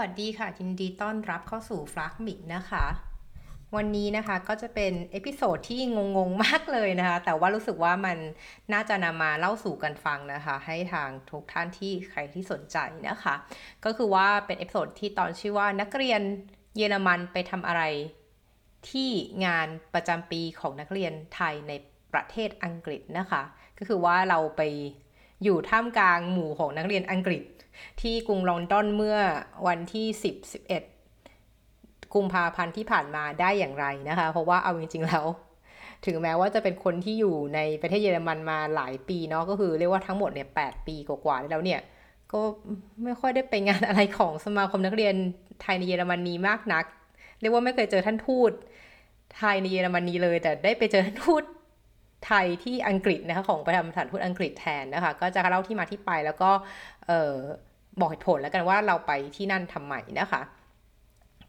วัสดีค่ะ ยินดีต้อนรับเข้าสู่ฟลักมิกนะคะ วันนี้นะคะก็จะเป็น episode ที่งงๆมากเลยนะคะ แต่ว่ารู้สึกว่ามันน่าจะนำมาเล่าสู่กันฟังนะคะ ให้ทางทุกท่านที่ใครที่สนใจนะคะ ก็คือว่าเป็น episode ที่ตอนชื่อว่านักเรียนเยอรมันไปทำอะไรที่งานประจำปีของนักเรียนไทยในประเทศอังกฤษนะคะ ก็คือว่าเราไป อยู่ท่ามกลางหมู่ของนักเรียนอังกฤษ ที่กรุงลอนดอนเมื่อวันที่ 10 11 กุมภาพันธ์ที่ผ่านมาได้อย่างไรนะคะ เพราะว่าเอาจริงๆแล้ว ถึงแม้ว่าจะเป็นคนที่อยู่ในประเทศเยอรมันมาหลายปีเนาะก็คือเรียกว่าทั้งหมดเนี่ยแปีกว่าๆแล้วเนี่ยก็ไม่ค่อยได้ไปงานอะไรของสมาคมนักเรียนไทยในเยอรมนีมากนัก เรียกว่าไม่เคยเจอท่านทูตไทยในเยอรมนีเลย แต่ได้ไปเจอท่านทูต ไทยที่อังกฤษนะคะของประธานสถานทูตอังกฤษแทนนะคะก็จะเล่าที่มาที่ไปแล้วก็เออบอกเหตุผลแล้วกันว่าเราไปที่นั่นทำไมนะคะ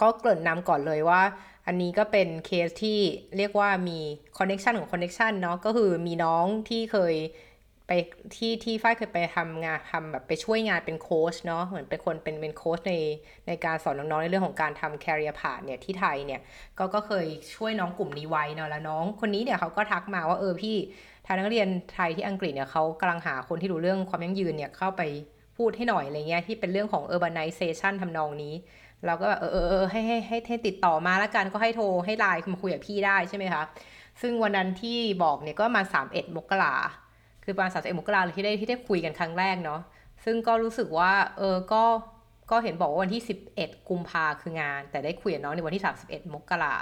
ก็เกริ่นนำก่อนเลยว่า อันนี้ก็เป็นเคสที่เรียกว่ามี connection ของ connection เนาะก็คือมีน้องที่เคย ไปที่ที่ฝ้ายเคยไปทำงานทำแบบไปช่วยงานเป็นโค้ชเนาะเหมือนเป็นคนเป็นเป็นโค้ชในในการสอนน้องๆในเรื่องของการทำ career path เนี่ยที่ไทยเนี่ยก็ก็เคยช่วยน้องกลุ่มนี้ไว้เนาะแล้วน้องคนนี้เนี่ยเขาก็ทักมาว่าเออพี่ทางนักเรียนไทยที่อังกฤษเนี่ยเขากำลังหาคนที่รู้เรื่องความยั่งยืนเนี่ยเข้าไปพูดให้หน่อยอะไรเงี้ยที่เป็นเรื่องของ urbanization ทำนองนี้เราก็แบบเออเออเออให้ให้ให้ให้ติดต่อมาแล้วกันก็ให้โทรให้ไลน์มาคุยกับพี่ได้ใช่ไหมคะซึ่งวันนั้นที่บอกเนี่ยก็มาสามเอ็ดมกรา คือประมาณสามสิบเอ็ดมกราที่ได้ที่ได้คุยกันครั้งแรกเนาะซึ่งก็รู้สึกว่าเออก็ก็เห็นบอกว่าวันที่สิบเอ็ดกุมภาคืองาน แต่ได้คุยกับน้องในวันที่สามสิบเอ็ดมกรา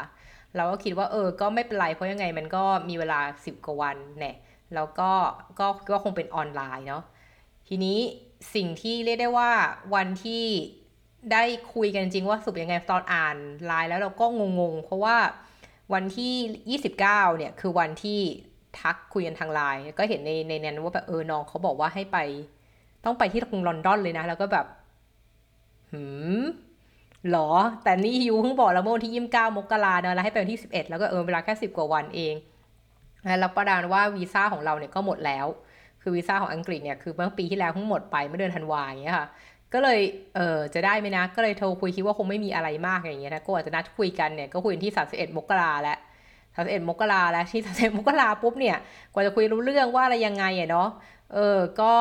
เราก็คิดว่าเออก็ไม่เป็นไรเพราะยังไงมันก็มีเวลาสิบกว่าวันเนี่ยแล้วก็ก็ก็คงเป็นออนไลน์เนาะทีนี้สิ่งที่เรียกได้ว่าวันที่ได้คุยกันจริงว่าสุบยังไงตอนอ่านไลน์แล้วเราก็งงๆ เพราะว่าวันที่ 29 เนี่ยคือวันที่ ทักคุยกันทางไลน์ก็เห็นในในนั้นว่าแบบเออน้องเขาบอกว่าให้ไป ต้องไปที่กรุงลอนดอนเลยนะ แล้วก็แบบหืมหรอ แต่นี่ยูเพิ่งบอกแล้วเมื่อวันที่ยี่สิบเก้ามกราเนอะแล้วให้ไปวันที่สิบเอ็ดแล้วก็เออเวลาแค่สิบกว่าวันเองแล้วประดานว่าวีซ่าของเราเนี่ยก็หมดแล้ว คือวีซ่าของอังกฤษเนี่ยคือเมื่อปีที่แล้วเพิ่งหมดไปเมื่อเดือนธันวาอย่างเงี้ยค่ะก็เลยเออจะได้ไหมนะ ก็เลยโทรคุยคิดว่าคงไม่มีอะไรมากอย่างเงี้ยนะก็อาจจะนัดคุยกันเนี่ยก็คุยที่สามสิบเอ็ดมกราแล้ว สามสิบเอ็ดมกราแล้วที่สามสิบเอ็ดมกราปุ๊บเนี่ย กว่าจะคุยรู้เรื่องว่าอะไรยังไงอะเนาะ เออ ก็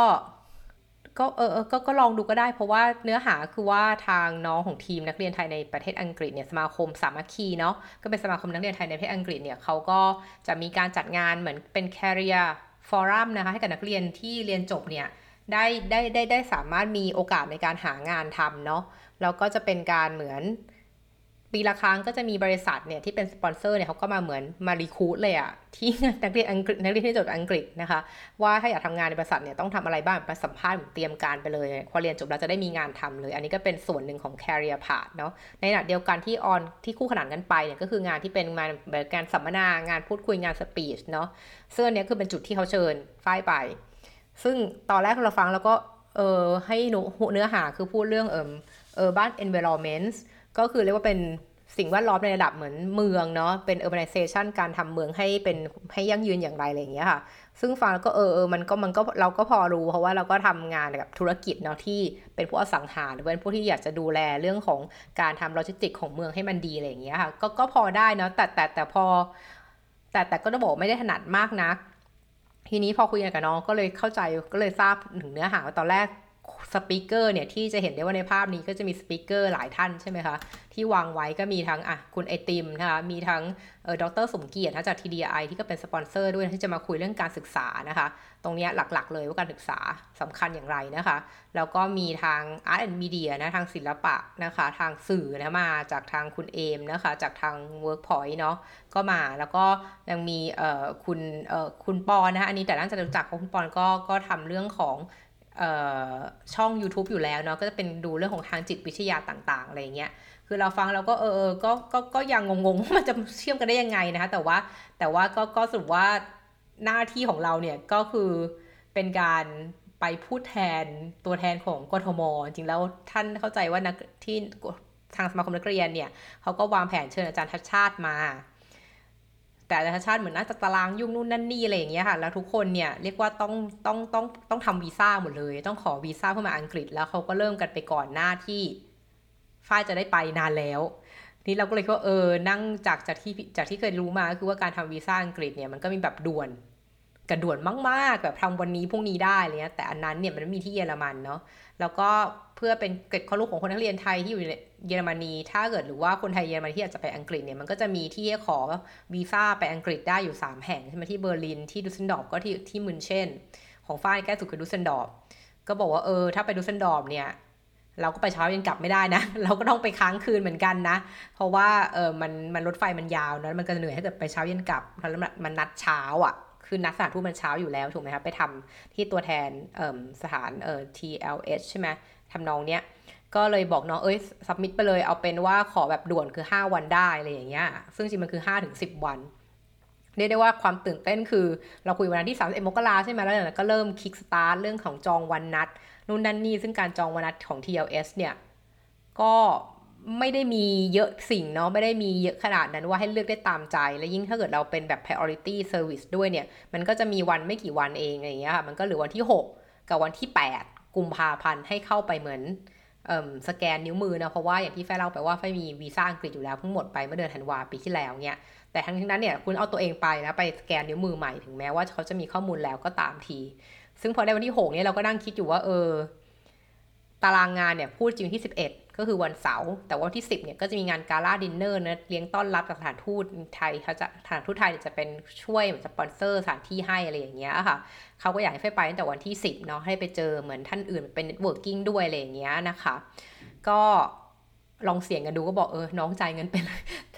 ก็เออก็ก็ลองดูก็ได้ เพราะว่าเนื้อหาคือว่าทางน้องของทีมนักเรียนไทยในประเทศอังกฤษเนี่ยสมาคมสามัคคีเนาะ ก็เป็นสมาคมนักเรียนไทยในประเทศอังกฤษเนี่ยเขาก็จะมีการจัดงานเหมือนเป็น career forum นะคะให้กับนักเรียนที่เรียนจบเนี่ยได้ได้ได้ได้สามารถมีโอกาสในการหางานทำเนาะ แล้วก็จะเป็นการเหมือน ปีละครั้งก็จะมีบริษัทเนี่ยที่เป็นสปอนเซอร์เนี่ยเขาก็มาเหมือนมารีคูดเลยอะที่นักเรียนอังกฤษนักเรียนที่จบอังกฤษนะคะ ว่าถ้าอยากทำงานในบริษัทเนี่ยต้องทำอะไรบ้างไปสัมภาษณ์เตรียมการไปเลยพอเรียนจบแล้วจะได้มีงานทำเลย อันนี้ก็เป็นส่วนหนึ่งของ career path เนาะในขณะเดียวกันที่ออนที่คู่ขนานกันไปเนี่ยก็คืองานที่เป็นงานแบบการสัมมนางานพูดคุยงานสปีชเนาะซึ่งอันนี้คือเป็นจุดที่เขาเชิญฝ้ายไป ซึ่งตอนแรกเราฟังแล้วก็เออให้เนื้อหาคือพูดเรื่องเออเอ ก็คือเรียกว่าเป็นสิ่งแวดล้อมในระดับเหมือนเมืองเนาะเป็น urbanization การทำเมืองให้เป็นให้ยั่งยืนอย่างไรอะไรอย่างเงี้ยค่ะ ซึ่งฟังแล้วก็เออเออมันก็มันก็เราก็พอรู้ เพราะว่าเราก็ทำงานกับธุรกิจเนาะที่เป็นผู้อสังหาหรือเป็นผู้ที่อยากจะดูแลเรื่องของการทำโลจิสติกส์ของเมืองให้มันดีอะไรอย่างเงี้ยค่ะก็ก็พอได้เนาะแต่แต่แต่พอ แต่แต่ก็ต้องบอกไม่ได้ถนัดมากนัก ทีนี้พอคุยกันกับน้องก็เลยเข้าใจก็เลยทราบถึงเนื้อหาตอนแรก speaker เนี่ยที่จะเห็นได้ว่าในภาพนี้ก็จะมี speaker หลายท่านใช่ไหมคะ ที่วางไว้ก็มีทั้งอะคุณไอติมนะคะมีทั้งเออดรสมเกียรติจาก TDI ที่ก็เป็นสปอนเซอร์ด้วยที่จะมาคุยเรื่องการศึกษานะคะ ตรงนี้หลักๆเลยว่าการศึกษาสำคัญอย่างไรนะคะ แล้วก็มีทาง Art and Media นะทางศิลปะนะคะ ทางสื่อนะมาจากทางคุณเอมนะคะ จากทาง Workpoint เนาะก็มาแล้วก็ยังมีเอ่อคุณเอ่อคุณปอนนะคะอันนี้แต่น่าจะรู้จักเพราะคุณปอนก็ก็ทำเรื่องของ ช่อง YouTube อยู่แล้วเนาะก็จะเป็นดูเรื่องของทางจิตวิทยาต่าง ๆ อะไรเงี้ยคือเราฟังเราก็เออก็ก็ก็ยังงงๆมันจะเชื่อมกันได้ยังไงนะคะแต่ว่าแต่ว่าก็ก็สรุปว่าหน้าที่ของเราเนี่ยก็คือเป็นการไปพูดแทนตัวแทนของกทม จริงแล้วท่านเข้าใจว่านักที่ทางสมาคมนักเรียนเนี่ยเขาก็วางแผนเชิญอาจารย์ทัชชาติมา แต่อาจารย์ชาติเหมือนน่าจะตารางยุ่งนู่นนั่นนี่อะไรอย่างเงี้ยค่ะ แล้วทุกคนเนี่ยเรียกว่าต้องต้องต้องต้องทำวีซ่าหมดเลย ต้องขอวีซ่าเพื่อมาอังกฤษ แล้วเขาก็เริ่มกันไปก่อนหน้าที่ฝ้ายจะได้ไปนานแล้ว นี่เราก็เลยคิดว่าเออนั่งจากจากที่จากที่เคยรู้มาก็คือว่าการทำวีซ่าอังกฤษเนี่ยมันก็มีแบบด่วนกระด่วนมากๆแบบทำวันนี้พรุ่งนี้ได้เงี้ยแต่อันนั้นเนี่ยมันไม่มีที่เยอรมันเนาะแล้วก็เพื่อเป็นเกร็ดข้อรู้ของคนนักเรียนไทยที่อยู่ใน เยอรมนี ถ้าเกิดหรือว่าคนไทยเยอรมันที่อยากจะไปอังกฤษเนี่ยมันก็จะมีที่ให้ขอวีซ่าไปอังกฤษได้อยู่ 3 แห่งใช่ไหมที่เบอร์ลินที่ดุสเซลดอร์ฟก็ที่ที่มึนเช่นของฝ้ายใกล้สุดคือดุสเซลดอร์ฟก็บอกว่าเออถ้าไปดุสเซลดอร์ฟเนี่ยเราก็ไปเช้าเย็นกลับไม่ได้นะ เราก็ต้องไปค้างคืนเหมือนกันนะ เพราะว่าเออมันมันรถไฟมันยาวนะมันก็เหนื่อยถ้าเกิดไปเช้าเย็นกลับแล้วมันนัดเช้าอะคือนัดสถานทูตมันเช้าอยู่แล้วถูกไหมครับไปทำที่ตัวแทนเออสถานเอ่อ TLS ใช่ไหมทำนองเนี้ย ก็เลยบอกน้องเอ้ยสับมิดไปเลยเอาเป็นว่าขอแบบด่วนคือ 5 วันได้อะไรอย่างเงี้ยซึ่งจริงมันคือ5ถึง10 วันเรียกได้ว่าความตื่นเต้นคือ เราคุยวันที่31มกราใช่ไหมแล้วเนี่ยก็เริ่มคิกสตาร์ทเรื่องของจองวันนัดนู่นนั่นนี่ซึ่งการจองวันนัดของ TLS เนี่ย ก็ไม่ได้มีเยอะสิ่งเนาะไม่ได้มีเยอะขนาดนั้นว่าให้เลือกได้ตามใจ และยิ่งถ้าเกิดเราเป็นแบบ priority service ด้วยเนี่ย มันก็จะมีวันไม่กี่วันเองอย่างเงี้ยค่ะมันก็เหลือวันที่ 6 กับวันที่ 8 กุมภาพันธ์ให้เข้าไปเหมือน สแกนนิ้วมือนะเพราะว่าอย่างที่ฝ้ายเล่าไปว่าฝ้ายมีวีซ่าอังกฤษอยู่แล้วเพิ่งหมดไปเมื่อเดือนธันวาปีที่แล้วเนี่ยแต่ทั้งนั้นเนี่ยคุณเอาตัวเองไปแล้วไปสแกนนิ้วมือใหม่ถึงแม้ว่าเขาจะมีข้อมูลแล้วก็ตามที ซึ่งพอได้วันที่6เนี่ยเราก็นั่งคิดอยู่ว่าเออ ตารางงานเนี่ยพูดจริงที่11 ก็คือวันเสาร์แต่วันที่ 10เนี่ยก็จะมีงาน gala dinner นะเลี้ยงต้อนรับจากสถานทูตไทยเขาจะสถานทูตไทยจะเป็นช่วยเหมือนสปอนเซอร์สถานที่ให้อะไรอย่างเงี้ยค่ะเขาก็อยากให้ฝ้ายไปตั้งแต่วันที่ 10เนาะให้ไปเจอเหมือนท่านอื่นเป็น networking ด้วยอะไรอย่างเงี้ยนะคะก็ลองเสี่ยงกันดูก็บอกเออน้องจ่ายเงินเป็น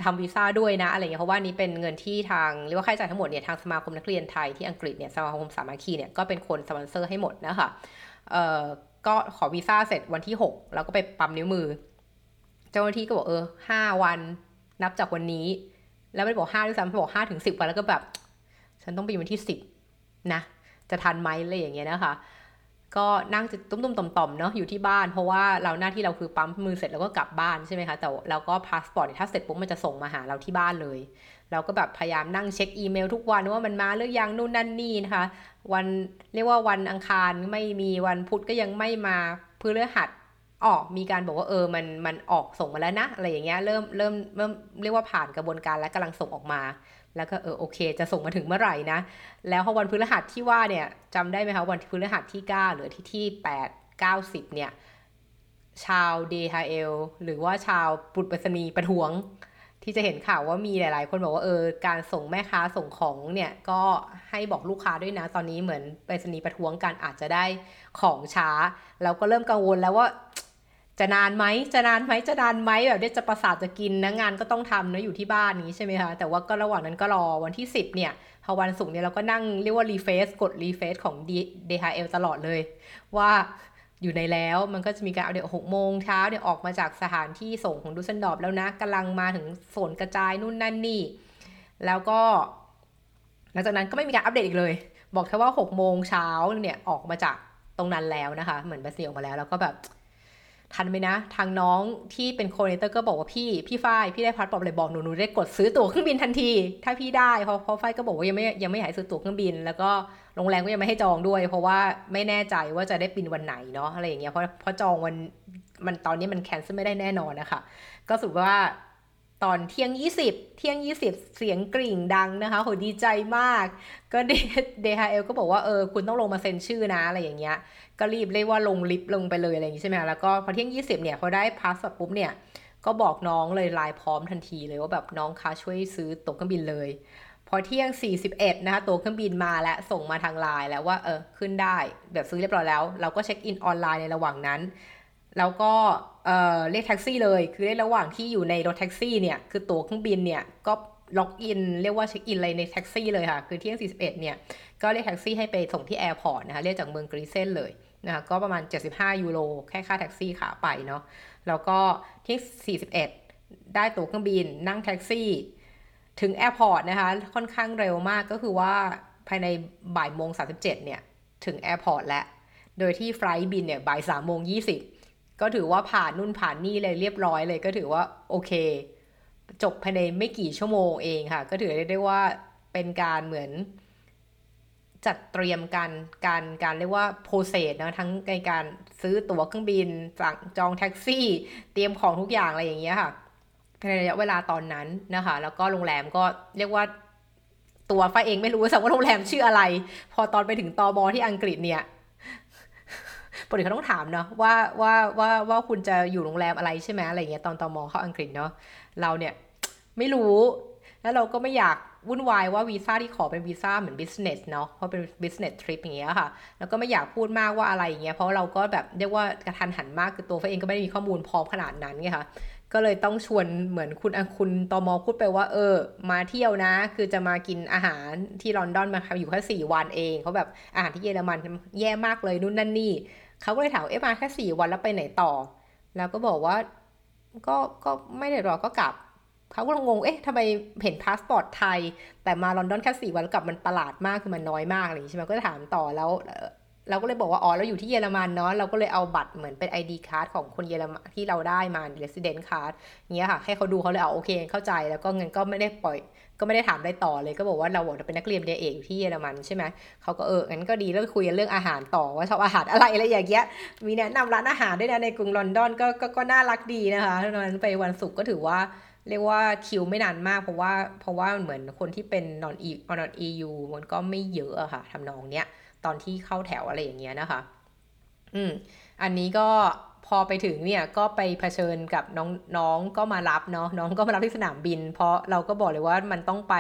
ทำวีซ่าด้วยนะอะไรเงี้ยเพราะว่านี้เป็นเงินที่ทางเรียกว่าค่าใช้จ่ายทั้งหมดเนี่ยทางสมาคมนักเรียนไทยที่อังกฤษเนี่ยสมาคมสามัคคีเนี่ยก็เป็นคนสปอนเซอร์ให้หมดนะคะเอ่อ ก็ขอวีซ่าเสร็จวันที่ 6 แล้วก็ไปปั๊มนิ้วมือ เจ้าหน้าที่ก็บอกเออห้าวันนับจากวันนี้ แล้วไม่บอกห้าด้วยซ้ำบอกห้าถึงสิบวันแล้วก็แบบ ฉันต้องไปวันที่สิบนะจะทันไหมอะไรอย่างเงี้ยนะคะ ก็นั่งจะตุ้มๆต่อมๆเนาะอยู่ที่บ้าน เพราะว่าเราหน้าที่เราคือปั๊มมือเสร็จแล้วก็กลับบ้านใช่ไหมคะแต่เราก็พาสปอร์ตถ้าเสร็จปุ๊บมันจะส่งมาหาเราที่บ้านเลย เราก็แบบพยายามนั่งเช็คอีเมลทุกวันว่ามันมาหรือยังนู่นนั่นนี่นะคะ วันเรียกว่าวันอังคารไม่มีวันพุธก็ยังไม่มาพฤหัสออกมีการบอกว่าเออมันมันออกส่งมาแล้วนะอะไรอย่างเงี้ยเริ่มเริ่มเริ่มเรียกว่าผ่านกระบวนการและกำลังส่งออกมา แล้วก็เออโอเค จะส่งมาถึงเมื่อไหร่นะ แล้วพอวันพฤหัสที่ว่าเนี่ยจำได้ไหมคะวันพฤหัสที่9หรือที่ที่8 90 เนี่ย ชาวเดฮาเอลหรือว่าชาวปุตไปรษณีประท้วง ที่จะเห็นข่าวว่ามีหลาย ๆ คนบอกว่าเออการส่งแม่ค้าส่งของเนี่ยก็ให้บอกลูกค้าด้วยนะ ตอนนี้เหมือนไปรษณีย์ประท้วงกันอาจจะได้ของช้าเราก็เริ่มกังวลแล้วว่า จะนานไหมจะนานไหมจะนานไหมแบบได้จะประสาทจะกินนะงานก็ต้องทำนะอยู่ที่บ้านนี้ใช่ไหมคะแต่ว่าก็ระหว่างนั้นก็รอวันที่ 10 เนี่ยพอวันศุกร์เนี่ยเราก็นั่งเรียกว่า refresh กด refresh ของ DHL ตลอดเลย ว่า อยู่ในแล้วมันก็จะมีการเอาเดี๋ยวหกโมงเช้าเนี่ยออกมาจากสถานที่ส่งของดุสเซลดอร์ฟแล้วนะกำลังมาถึงโซนกระจายนู่นนั่นนี่ แล้วก็ หลังจากนั้นก็ไม่มีการอัปเดตอีกเลย บอกแค่ว่าหกโมงเช้าเนี่ยออกมาจากตรงนั้นแล้วนะคะ เหมือนบัสเซีออกมาแล้วแล้วก็แบบทันไหมนะ ทางน้องที่เป็น coordinator ก็บอกว่าพี่พี่ฝ้ายพี่ได้ pass ปุ๊บเลยบอกหนูหนูได้กดซื้อตั๋วเครื่องบินทันที ถ้าพี่ได้เพราะเพราะฝ้ายก็บอกว่ายังไม่ยังไม่อยากซื้อตั๋วเครื่องบิน แล้วก็ โรงแรมก็ยังไม่ให้จองด้วย เพราะว่าไม่แน่ใจว่าจะได้บินวันไหนเนาะอะไรอย่างเงี้ยเพราะเพราะจองวันมันตอนนี้มัน cancel ไม่ได้แน่นอนนะคะก็สรุปว่าตอนเที่ยง 20 เที่ยง 20 เสียงกริ่งดังนะคะโหดีใจมาก ก็เด DHL ก็บอกว่าเออคุณต้องลงมาเซ็นชื่อนะอะไรอย่างเงี้ย ก็รีบเรียกว่าลงลิฟต์ลงไปเลยอะไรอย่างงี้ใช่ไหมแล้วก็พอเที่ยง 20 เนี่ยพอได้ pass ปุ๊บเนี่ย ก็บอกน้องเลยไลน์พร้อมทันทีเลยว่าแบบน้องคะช่วยซื้อตั๋วเครื่องบินเลย พอเที่ยง 41 นะคะตั๋วเครื่องบินมาแล้วส่งมาทางไลน์แล้วว่าเออขึ้นได้ แบบซื้อเรียบร้อยแล้ว เราก็เช็คอินออนไลน์ในระหว่างนั้น แล้วก็เเรียกแท็กซี่เลย คือในระหว่างที่อยู่ในรถแท็กซี่เนี่ย คือตั๋วเครื่องบินเนี่ยก็log in เรียกว่าเช็คอินเลยในแท็กซี่เลยค่ะ คือเที่ยง 41 เนี่ย ก็เรียกแท็กซี่ให้ไปส่งที่ airport นะคะ เรียกจากเมืองกีเซนเลยนะคะก็ประมาณ 75 ยูโรแค่ค่าแท็กซี่ขาไปเนาะ แล้วก็เที่ยง 41 ได้ตั๋วเครื่องบินนั่งแท็กซี่ ถึง airport นะคะ ค่อนข้างเร็วมากก็คือว่าภายในบ่ายโมง 37 เนี่ย ถึง airport แล้ว โดยที่ flight บินเนี่ยบ่าย3โมง 20 ก็ถือว่าผ่านนู่นผ่านนี่เลยเรียบร้อยเลยก็ถือว่าโอเค จบภายในไม่กี่ชั่วโมงเองค่ะ ก็ถือได้ได้ว่าเป็นการเหมือนจัดเตรียมการการการเรียกว่าโปรเซสนะทั้งในการซื้อตั๋วเครื่องบินสั่งจองแท็กซี่ เตรียมของทุกอย่างอะไรอย่างเงี้ยค่ะ ในระยะเวลาตอนนั้นนะคะ แล้วก็โรงแรมก็เรียกว่าตัวฟ้าเองไม่รู้สักว่าโรงแรมชื่ออะไร พอตอนไปถึงตอบอที่อังกฤษเนี่ยปกติเขาต้องถามเนาะว่าว่าว่าว่าคุณจะอยู่โรงแรมอะไรใช่ไหมอะไรเงี้ยตอนตอมอเข้าอังกฤษเนาะเราเนี่ยไม่รู้แล้วเราก็ไม่อยากวุ่นวายว่าวีซ่าที่ขอเป็นวีซ่าเหมือน business เนาะเพราะเป็น business trip อย่างเงี้ยค่ะ แล้วก็ไม่อยากพูดมากว่าอะไรอย่างเงี้ยเพราะเราก็แบบเรียกว่ากระทันหันมากคือตัวเฟเองก็ไม่ได้มีข้อมูลพร้อมขนาดนั้นไงค่ะ ก็เลยต้องชวนเหมือนคุณคุณตอมอพูดไปว่า เออ มาเที่ยวนะ คือจะมากินอาหารที่ลอนดอนมาอยู่แค่สี่วันเองเขาแบบอาหารที่เยอรมันแย่มากเลยนู่นนั่นนี่เขาก็เลยถามเอ๊ะมาแค่สี่วันแล้วไปไหนต่อ แล้วก็บอกว่า ก็ก็ไม่ได้รอก็กลับเขาก็งง เอ๊ะทำไมเห็นพาสปอร์ตไทย แต่มาลอนดอนแค่สี่วันแล้วกลับมันประหลาดมากคือมันน้อยมากอะไรอย่างนี้ใช่ไหมก็ถามต่อแล้ว เราก็เลยบอกว่าอ๋อเราอยู่ที่เยอรมันเนาะเราก็เลยเอาบัตรเหมือนเป็น ID card ของคนเยอรมันที่เราได้มา resident card เงี้ยค่ะให้เขาดูเขาเลยเอาโอเคเข้าใจ แล้วก็เงินก็ไม่ได้ปล่อย ก็ไม่ได้ถามได้ต่อเลยก็บอกว่าเราบอกเราเป็นนักเรียนเดเอกอยู่ที่เยอรมันใช่ไหมเขาก็เอองั้นก็ดีแล้วคุยกันเรื่องอาหารต่อว่าชอบอาหารอะไรอะไรอย่างเงี้ยมีแนะนำร้านอาหารด้วยนะในกรุงลอนดอนก็ก็ก็น่ารักดีนะคะตอนนั้นไปวันศุกร์ก็ถือว่าเรียกว่าคิวไม่นานมากเพราะว่าเพราะว่าเหมือนคนที่เป็นนอนอีนอนอียูมันก็ไม่เยอะอะค่ะทำนองเนี้ย ตอนที่เข้าแถวอะไรอย่างเงี้ยนะคะ อืม อันนี้ก็พอไปถึงเนี่ยก็ไปเผชิญกับน้องน้องก็มารับเนาะน้องก็มารับที่สนามบิน เพราะเราก็บอกเลยว่ามันต้องไป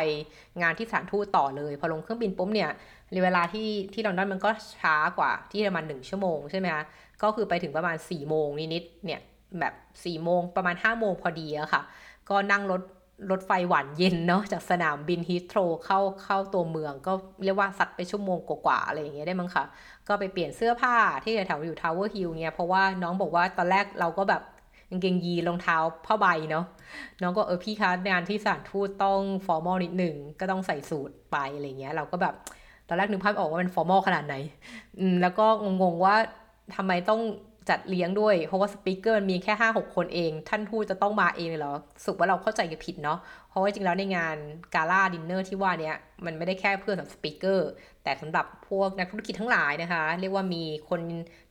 งานที่สถานทูตต่อเลย พอลงเครื่องบินปุ๊บเนี่ยเวลาที่ที่ลอนดอนมันก็ช้ากว่าที่ประมาณหนึ่งชั่วโมงใช่ไหมคะก็คือไปถึงประมาณ4ี่โมงนิดๆเนี่ยแบบ4ี่โมงประมาณ5้าโมงพอดีอะค่ะ ก็นั่งรถ รถไฟหวานเย็นเนาะจากสนามบินฮีทโตรเข้าเข้าตัวเมือง ก็เรียกว่าสัตไปชั่วโมงกว่าๆอะไรอย่างเงี้ยได้มั้งคะก็ไปเปลี่ยนเสื้อผ้าที่แถวอยู่ Tower Hill เนี่ยเพราะว่าน้องบอกว่าตอนแรกเราก็แบบกางเกงยีนส์รองเท้าผ้าใบเนาะน้องก็เออพี่คะงานที่สถานทูตต้อง formal นิดหนึ่งก็ต้องใส่สูทไปอะไรเงี้ยเราก็แบบตอนแรกนึกภาพออกว่ามัน formal ขนาดไหน อืมแล้วก็งงๆว่าทำไมต้อง จัดเลี้ยงด้วย เพราะว่า speaker มันมีแค่ห้าหกคนเอง ท่านทูตจะต้องมาเองเลยเหรอ สรุปว่าเราเข้าใจกันผิดเนาะ เพราะว่าจริงแล้วในงาน gala dinner ที่ว่าเนี้ยมันไม่ได้แค่เพื่อสำหรับ speaker แต่สำหรับพวกนักธุรกิจทั้งหลายนะคะ เรียกว่ามีคน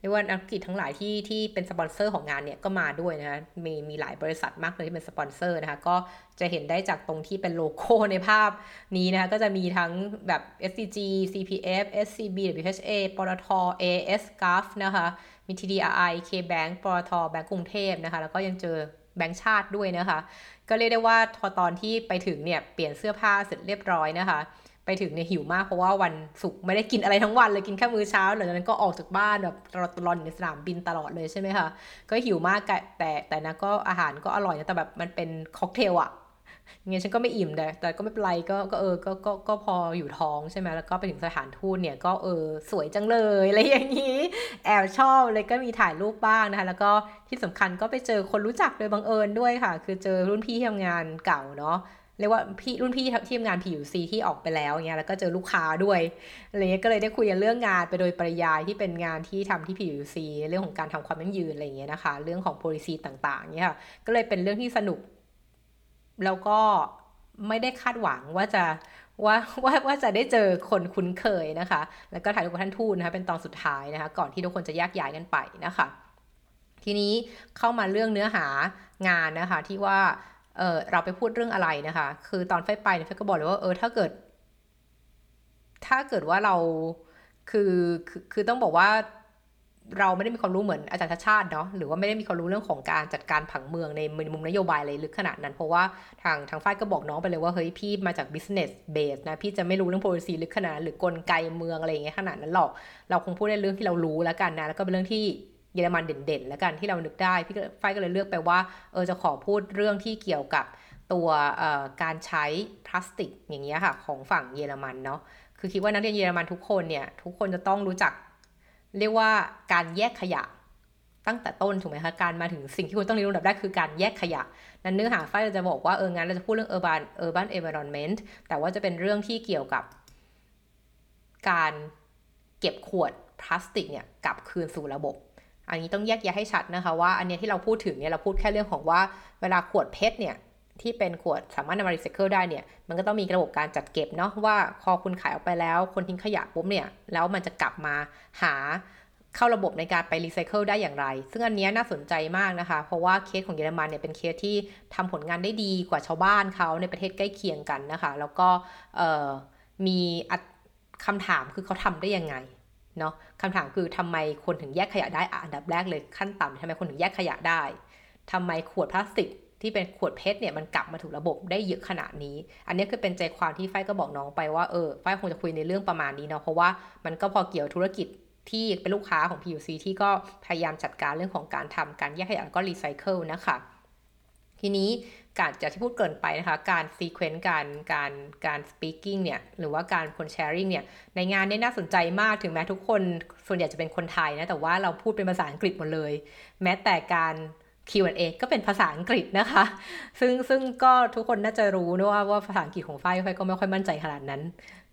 เรียกว่านักธุรกิจทั้งหลายที่ที่เป็นสปอนเซอร์ของงานเนี่ยก็มาด้วยนะคะ มีมีหลายบริษัทมากเลยที่เป็นสปอนเซอร์นะคะ ก็จะเห็นได้จากตรงที่เป็นโลโก้ในภาพนี้นะคะ ก็จะมีทั้งแบบ SCG CPF SCB WHA ปตท AS GAF นะคะ มี TDRI KBank ปตทแบงก์กรุงเทพนะคะ แล้วก็ยังเจอแบงก์ชาติด้วยนะคะ ก็เรียกได้ว่าพอตอนที่ไปถึงเนี่ยเปลี่ยนเสื้อผ้าเสร็จเรียบร้อยนะคะ ไปถึงเนี่ยหิวมากเพราะว่าวันศุกร์ไม่ได้กินอะไรทั้งวันเลยกินแค่มื้อเช้าหลังจากนั้นก็ออกจากบ้านแบบตลอดในสนามบินตลอดเลยใช่ไหมคะก็หิวมากแต่แต่นะก็อาหารก็อร่อยนะแต่แบบมันเป็นค็อกเทลอะ เงี้ยฉันก็ไม่อิ่มแต่แต่ก็ไม่เป็นไรก็ก็เออก็ก็ก็พออยู่ท้องใช่ไหมแล้วก็ไปถึงสถานทูตเนี่ยก็เออสวยจังเลยอะไรอย่างนี้ แอบชอบเลยก็มีถ่ายรูปบ้างนะคะ แล้วก็ที่สำคัญก็ไปเจอคนรู้จักโดยบังเอิญด้วยค่ะ คือเจอรุ่นพี่ที่ทำงานเก่าเนาะเรียกว่าพี่รุ่นพี่ที่ทำงานผิวซีที่ออกไปแล้วเงี้ยแล้วก็เจอลูกค้าด้วยอะไรเงี้ยก็เลยได้คุยกันเรื่องงานไปโดยปริยายที่เป็นงานที่ทำที่ผิวซีเรื่องของการทำความยั่งยืนอะไรเงี้ยนะคะ เรื่องของ policy ต่างๆเนี่ยค่ะก็เลยเป็นเรื่องที่สนุก แล้วก็ไม่ได้คาดหวังว่าจะว่าว่าว่าจะได้เจอคนคุ้นเคยนะคะ แล้วก็ถ่ายรูปกับท่านทูตนะคะเป็นตอนสุดท้ายนะคะ ก่อนที่ทุกคนจะแยกย้ายกันไปนะคะ ทีนี้เข้ามาเรื่องเนื้อหางานนะคะ ที่ว่าเออเราไปพูดเรื่องอะไรนะคะ คือตอนไฟไปเนี่ยไฟก็บอกเลยว่าเออถ้าเกิด ถ้าเกิดว่าเราคือคือคือต้องบอกว่า เราไม่ได้มีความรู้เหมือนอาจารย์ชาชาติเนาะหรือว่าไม่ได้มีความรู้เรื่องของการจัดการผังเมืองในมุมนโยบายอะไรลึกขนาดนั้น เพราะว่าทางทางฝ่ายก็บอกน้องไปเลยว่าเฮ้ยพี่มาจาก business base นะพี่จะไม่รู้เรื่อง policy ลึกขนาดหรือกลไกเมืองอะไรอย่างเงี้ยขนาดนั้นหรอกเราคงพูดในเรื่องที่เรารู้แล้วกันนะแล้วก็เป็นเรื่องที่เยอรมันเด่นๆ แล้วกันที่เรานึกได้พี่ฝ้ายก็เลยเลือกไปว่าเออจะขอพูดเรื่องที่เกี่ยวกับตัวการใช้พลาสติกอย่างเงี้ยค่ะของฝั่งเยอรมันเนาะคือคิดว่านักเรียนเยอรมันทุกคนเนี่ยทุกคนจะต้องรู้จัก เรียกว่าการแยกขยะตั้งแต่ต้นถูกไหมคะการมาถึงสิ่งที่คุณต้องเรียนรู้ดับได้คือการแยกขยะ นั้นเนื้อหาไฟเราจะบอกว่าเอองั้นเราจะพูดเรื่อง urban urban environment แต่ว่าจะเป็นเรื่องที่เกี่ยวกับ การเก็บขวดพลาสติกเนี่ยกลับคืนสู่ระบบ อันนี้ต้องแยกแยะให้ชัดนะคะว่าอันนี้ที่เราพูดถึงเนี่ยเราพูดแค่เรื่องของว่าเวลาขวด PET เนี่ย ที่เป็นขวดสามารถนำมารีไซเคิลได้เนี่ย มันก็ต้องมีระบบการจัดเก็บเนาะว่าพอคุณขายออกไปแล้ว คนทิ้งขยะปุ๊บเนี่ย แล้วมันจะกลับมาหาเข้าระบบในการไปรีไซเคิลได้อย่างไร ซึ่งอันนี้น่าสนใจมากนะคะ เพราะว่าเคสของเยอรมันเนี่ยเป็นเคสที่ทำผลงานได้ดีกว่าชาวบ้านเขาในประเทศใกล้เคียงกันนะคะ แล้วก็มีคำถามคือเขาทำได้ยังไงเนาะคำถามคือทำไมคนถึงแยกขยะได้อันดับแรกเลยขั้นต่ำทำไมคนถึงแยกขยะได้ทำไมขวดพลาสติก ที่เป็นขวดเพชรเนี่ยมันกลับมาถูกระบบได้เยอะขนาดนี้ อันนี้คือเป็นใจความที่ไฟก็บอกน้องไปว่าเออไฟคงจะคุยในเรื่องประมาณนี้เนาะเพราะว่ามันก็พอเกี่ยวธุรกิจที่เป็นลูกค้าของ PUC ที่ก็พยายามจัดการเรื่องของการทำการแยกขยะแล้วก็รีไซเคิลนะคะทีนี้การจากที่พูดเกินไปนะคะ การ sequence การการการ speaking เนี่ย หรือว่าการคน sharing เนี่ย ในงานนี้น่าสนใจมากถึงแม้ทุกคนส่วนใหญ่จะเป็นคนไทยนะ แต่ว่าเราพูดเป็นภาษาอังกฤษหมดเลย แม้แต่การ Q&A ก็เป็นภาษาอังกฤษนะคะ ซึ่งซึ่งก็ทุกคนน่าจะรู้นะว่าว่าภาษาอังกฤษของฝ้ายฝ้ายก็ไม่ค่อยมั่นใจขนาดนั้น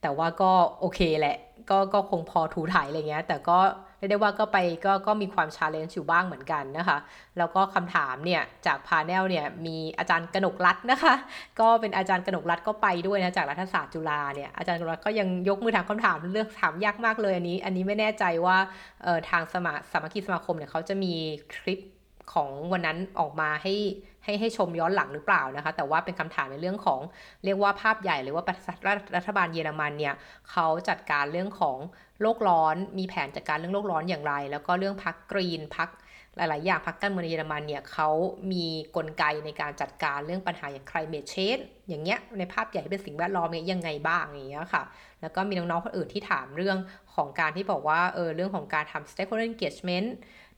แต่ว่าก็โอเคแหละ ก็ก็คงพอถูถ่ายอะไรเงี้ย แต่ก็เรียกได้ว่าก็ไปก็ก็มีความ challenge อยู่บ้างเหมือนกันนะคะ แล้วก็คำถามเนี่ย จาก panel เนี่ย มีอาจารย์กนกรัตนะคะ ก็เป็นอาจารย์กนกรัตก็ไปด้วยนะ จากรัฐศาสตร์จุฬาเนี่ย อาจารย์กนกรัตก็ยังยกมือถามคำถามเรื่องถามยากมากเลยอันนี้ อันนี้ไม่แน่ใจว่าเออทางสมาสามัคคีสมาคมเนี่ยเขาจะมีคลิป ของวันนั้นออกมาให้ให้ให้ชมย้อนหลังหรือเปล่านะคะ แต่ว่าเป็นคำถามในเรื่องของเรียกว่าภาพใหญ่หรือว่ารัฐบาลเยอรมันเนี่ยเขาจัดการเรื่องของโลกร้อน มีแผนจัดการเรื่องโลกร้อนอย่างไร แล้วก็เรื่องพักกรีนพักหลาย ๆ อย่างพักการเมืองในเยอรมันเนี่ยเขามีกลไกในการจัดการเรื่องปัญหาอย่าง climate change อย่างเงี้ยในภาพใหญ่ที่เป็นสิ่งแวดล้อมเนี่ยยังไงบ้างอย่างเงี้ยค่ะ แล้วก็มีน้อง ๆ คนอื่นที่ถามเรื่องของการที่บอกว่าเออเรื่องของการทำ stakeholder engagement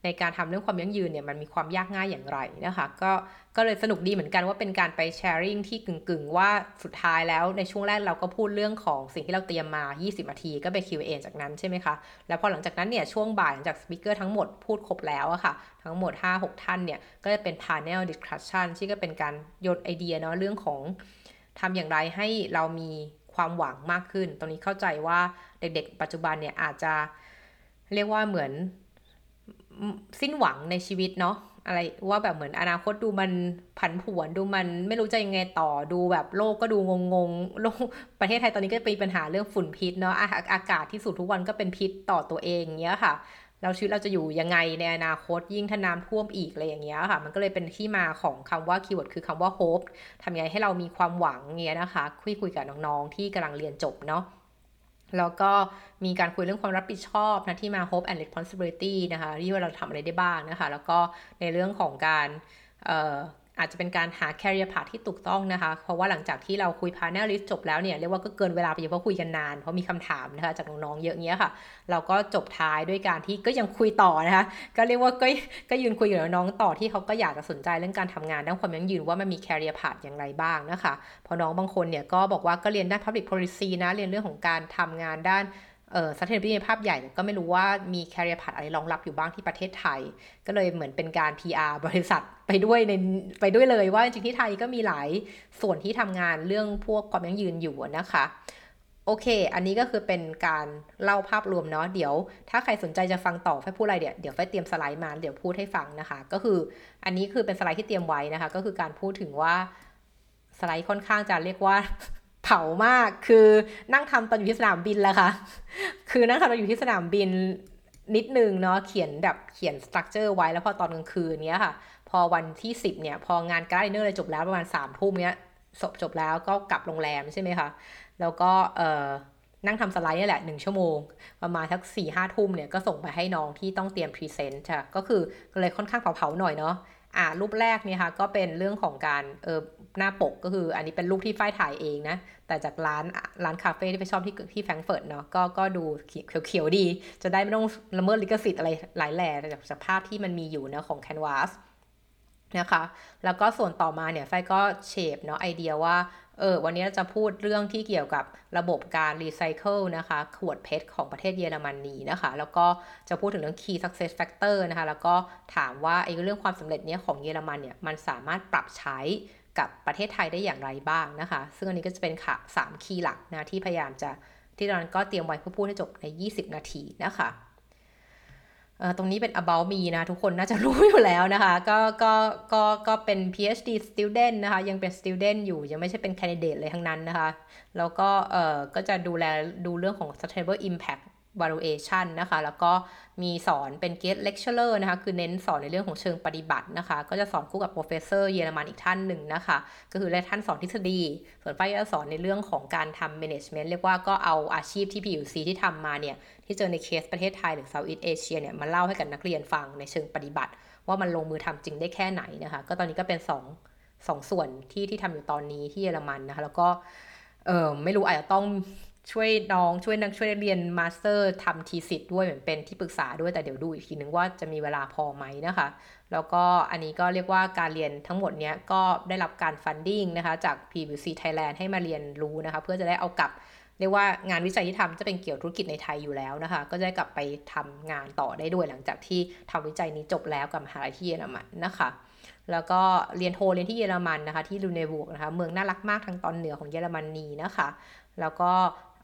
ในการทำเรื่องความยั่งยืนเนี่ยมันมีความยากง่ายอย่างไรนะคะ ก็ก็เลยสนุกดีเหมือนกันว่าเป็นการไปแชร์ริ่งที่กึ่งๆ ว่าสุดท้ายแล้วในช่วงแรกเราก็พูดเรื่องของสิ่งที่เราเตรียมมา 20 นาทีก็ไป Q&A จากนั้นใช่ไหมคะ แล้วพอหลังจากนั้นเนี่ยช่วงบ่ายหลังจากสปิเกอร์ทั้งหมดพูดครบแล้วอะค่ะ ทั้งหมด 5-6 ท่านเนี่ยก็จะเป็น panel discussion ที่ก็เป็นการโยนไอเดียเนาะเรื่องของทำอย่างไรให้เรามีความหวังมากขึ้น ตรงนี้เข้าใจว่าเด็กๆ ปัจจุบันเนี่ยอาจจะเรียกว่าเหมือน สิ้นหวังในชีวิตเนาะอะไรว่าแบบเหมือนอนาคตดูมันผันผวนดูมันไม่รู้จะยังไงต่อดูแบบโลกก็ดูงงงโลกประเทศไทยตอนนี้ก็มีปัญหาเรื่องฝุ่นพิษเนาะอากาศที่สุดทุกวันก็เป็นพิษต่อตัวเองเงี้ยค่ะเราชีวิตเราจะอยู่ยังไงในอนาคตยิ่งถ้าน้ำท่วมอีกอะไรอย่างเงี้ยค่ะ มันก็เลยเป็นที่มาของคำว่าคีย์เวิร์ดคือคำว่า hope ทำยังไงให้เรามีความหวังเงี้ยนะคะ คุยคุยกับน้องๆที่กำลังเรียนจบเนาะ แล้วก็มีการคุยเรื่องความรับผิดชอบนะที่มา hope and responsibility นะคะที่ว่าเราทำอะไรได้บ้างนะคะ แล้วก็ในเรื่องของการ อาจจะเป็นการหา career path ที่ถูกต้องนะคะ เพราะว่าหลังจากที่เราคุย panel list จบแล้วเนี่ยเรียกว่าก็เกินเวลาไปเยอะเพราะคุยกันนาน เพราะมีคำถามนะคะจากน้องๆเยอะเงี้ยค่ะ เราก็จบท้ายด้วยการที่ก็ยังคุยต่อนะคะก็เรียกว่าก็ก็ยืนคุยกับน้องต่อที่เขาก็อยากจะสนใจเรื่องการทำงานด้านความยั่งยืนว่ามันมี career path อย่างไรบ้างนะคะพอน้องบางคนเนี่ยก็บอกว่าก็เรียนด้าน public policy นะเรียนเรื่องของการทำงานด้าน เอ่อ sustainability ในภาพใหญ่ก็ไม่รู้ว่ามี career path อะไรรองรับอยู่บ้างที่ประเทศไทย ก็เลยเหมือนเป็นการ PR บริษัทไปด้วยในไปด้วยเลยว่าจริงที่ไทยก็มีหลายส่วนที่ทำงานเรื่องพวกความยั่งยืนอยู่นะคะโอเค อันนี้ก็คือเป็นการเล่าภาพรวมเนาะ เดี๋ยว ถ้าใครสนใจจะฟังต่อไฟพูดอะไรเดี๋ยวเดี๋ยวไฟเตรียมสไลด์มา เดี๋ยวพูดให้ฟังนะคะ ก็คืออันนี้คือเป็นสไลด์ที่เตรียมไว้นะคะ ก็คือการพูดถึงว่าสไลด์ค่อนข้างจะเรียกว่า เผามากคือนั่งทำตอนอยู่ที่สนามบินแหละค่ะ คือนั่งทำตอนอยู่ที่สนามบินนิดนึงเนาะเขียนแบบเขียน structure ไว้แล้วพอตอนกลางคืนเนี้ยค่ะ พอวันที่ 10เนี่ยพองาน gala dinner เลยจบแล้วประมาณสามทุ่มเนี้ยจบจบแล้วก็กลับโรงแรมใช่ไหมคะ แล้วก็เออ นั่งทำสไลด์นี่แหละหนึ่งชั่วโมง ประมาณสักสี่ห้าทุ่มเนี่ยก็ส่งไปให้น้องที่ต้องเตรียม present ค่ะก็คือก็เลยค่อนข้างเผาๆหน่อยเนาะอ่ารูปแรกเนี่ยค่ะก็เป็นเรื่องของการเออหน้าปกก็คือ อันนี้เป็นรูปที่ฝ้ายถ่ายเองนะ แต่จากร้านร้านคาเฟ่ที่ไปชอบที่ที่แฟรงก์เฟิร์ตเนาะก็ก็ดูเขียวๆดี จะได้ไม่ต้องละเมิดลิขสิทธิ์อะไรหลายแหล่จากสภาพที่มันมีอยู่นะของ Canva นะคะ แล้วก็ส่วนต่อมาเนี่ยฝ้ายก็เชฟเนาะไอเดียว่า เออวันนี้จะพูดเรื่องที่เกี่ยวกับระบบการรีไซเคิลนะคะขวด PET ของประเทศเยอรมนีนะคะ แล้วก็จะพูดถึงเรื่อง key success factor นะคะ แล้วก็ถามว่าไอ้เรื่องความสำเร็จเนี้ยของเยอรมันเนี่ยมันสามารถปรับใช้กับประเทศไทยได้อย่างไรบ้างนะคะ ซึ่งอันนี้ก็จะเป็นค่ะ3คีย์หลักนะที่พยายามจะที่ตอนนั้นก็เตรียมไว้เพื่อพูดให้จบใน 20 นาทีนะคะ ตรงนี้เป็น about me นะ ทุกคนน่าจะรู้อยู่แล้วนะคะ ก็ก็ก็ก็เป็น PhD student นะคะ ยังเป็น student อยู่ ยังไม่ใช่เป็น candidate เลยทั้งนั้นนะคะ แล้วก็เออก็จะดูแลดูเรื่องของ sustainable impact valuation นะคะ แล้วก็มีสอนเป็น guest lecturer นะคะ คือเน้นสอนในเรื่องของเชิงปฏิบัตินะคะ ก็จะสอนคู่กับ professor เยอรมันอีกท่านหนึ่งนะคะ ก็คือได้ท่านสอนทฤษฎี ส่วนฝ้ายจะสอนในเรื่องของการทำ management เรียกว่าก็เอาอาชีพที่ PUC ที่ทำมาเนี่ย ที่เจอในเคสประเทศไทยหรือ Southeast Asia เนี่ยมาเล่าให้กับนักเรียนฟังในเชิงปฏิบัติ ว่ามันลงมือทำจริงได้แค่ไหนนะคะ ก็ตอนนี้ก็เป็น2งส่วนที่ที่ทำอยู่ตอนนี้ที่เยอรมันนะคะ แล้วก็เออไม่รู้อาจจะต้องช่วยน้องช่วยนักช่วยเรียน master ทำ thesis ด้วยเหมือนเป็นที่ปรึกษาด้วยแต่เดี๋ยวดูอีกทีนึงว่าจะมีเวลาพอไหมนะคะ แล้วก็อันนี้ก็เรียกว่าการเรียนทั้งหมดเนี้ยก็ได้รับการ funding นะคะจาก PBC Thailand ให้มาเรียนรู้นะคะ เพื่อจะได้เอากลับ เรียกว่างานวิจัยที่ทำจะเป็นเกี่ยวธุรกิจในไทยอยู่แล้วนะคะ ก็จะได้กลับไปทำงานต่อได้ด้วยหลังจากที่ทำวิจัยนี้จบแล้วกับมหาลัยที่เยอรมันนะคะ แล้วก็เรียนโทเรียนที่เยอรมันนะคะ ที่ Lüneburg นะคะ เมืองน่ารักมากทางตอนเหนือของเยอรมนีนะคะ แล้วก็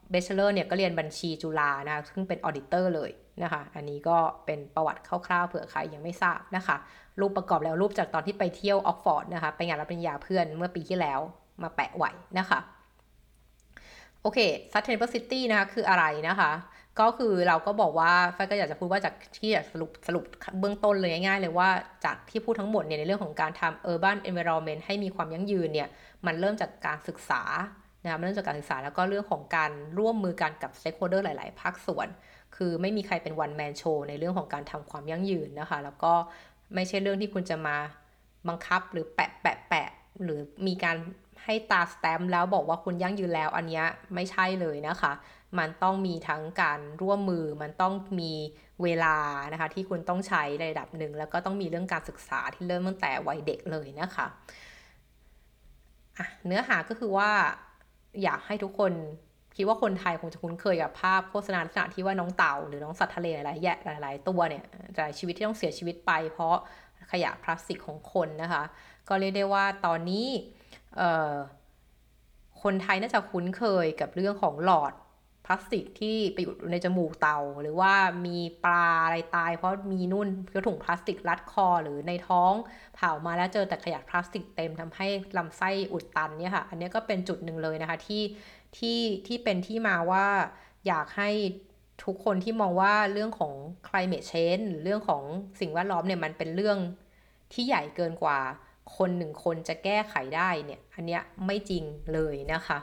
bachelor เนี่ยก็เรียนบัญชีจุฬานะคะ ซึ่งเป็น auditor เลยนะคะ อันนี้ก็เป็นประวัติคร่าวๆเผื่อใครยังไม่ทราบนะคะ รูปประกอบแล้วรูปจากตอนที่ไปเที่ยวออกฟอร์ดนะคะ ไปงานรับปริญญาเพื่อนเมื่อปีที่แล้วมาแปะไว้นะคะ โอเค sustainable city นะคะคืออะไรนะคะ ก็คือเราก็บอกว่าไฟก็อยากจะพูดว่าจากที่อยากสรุปสรุปเบื้องต้นเลยง่ายๆเลยว่าจากที่พูดทั้งหมดเนี่ยในเรื่องของการทำ urban environment ให้มีความยั่งยืนเนี่ยมันเริ่มจากการศึกษานะเรื่องจากการศึกษาแล้วก็เรื่องของการร่วมมือกันกับ stakeholder หลาย ๆ ภาคส่วน คือไม่มีใครเป็น one man show ในเรื่องของการทำความยั่งยืนนะคะ แล้วก็ไม่ใช่เรื่องที่คุณจะมาบังคับหรือแปะแปะแปะหรือมีการ ให้ตาสแตมป์แล้วบอกว่าคุณยั่งยืนแล้วอันนี้ไม่ใช่เลยนะคะ มันต้องมีทั้งการร่วมมือ มันต้องมีเวลานะคะที่คุณต้องใช้ในระดับหนึ่ง แล้วก็ต้องมีเรื่องการศึกษาที่เริ่มตั้งแต่วัยเด็กเลยนะคะะเนื้อหาก็คือว่าอยากให้ทุกคนคิดว่าคนไทยคงจะคุ้นเคยกับภาพโฆษณาลักษณะที่ว่าน้องเต่า หรือน้องสัตว์ทะเลหลายๆแยะหลาย ๆ ตัวเนี่ยจะชีวิตที่ต้องเสียชีวิตไป เพราะขยะพลาสติกของคนนะคะ ก็เรียกได้ว่าตอนนี้ คนไทยน่าจะคุ้นเคยกับเรื่องของหลอดพลาสติกที่ไปอยู่ในจมูกเต่าหรือว่ามีปลาอะไรตาย เพราะมีนุ่นกระถุงพลาสติกรัดคอ หรือในท้องเผามาแล้วเจอแต่ขยะพลาสติกเต็มทำให้ลำไส้อุดตันเนี่ยค่ะ อันนี้ก็เป็นจุดหนึ่งเลยนะคะที่ที่ที่เป็นที่มาว่าอยากให้ทุกคนที่มองว่าเรื่องของ climate change หรือเรื่องของสิ่งแวดล้อมเนี่ยมันเป็นเรื่องที่ใหญ่เกินกว่า คนหนึ่งคนจะแก้ไขได้เนี่ย อันเนี้ยไม่จริงเลยนะคะ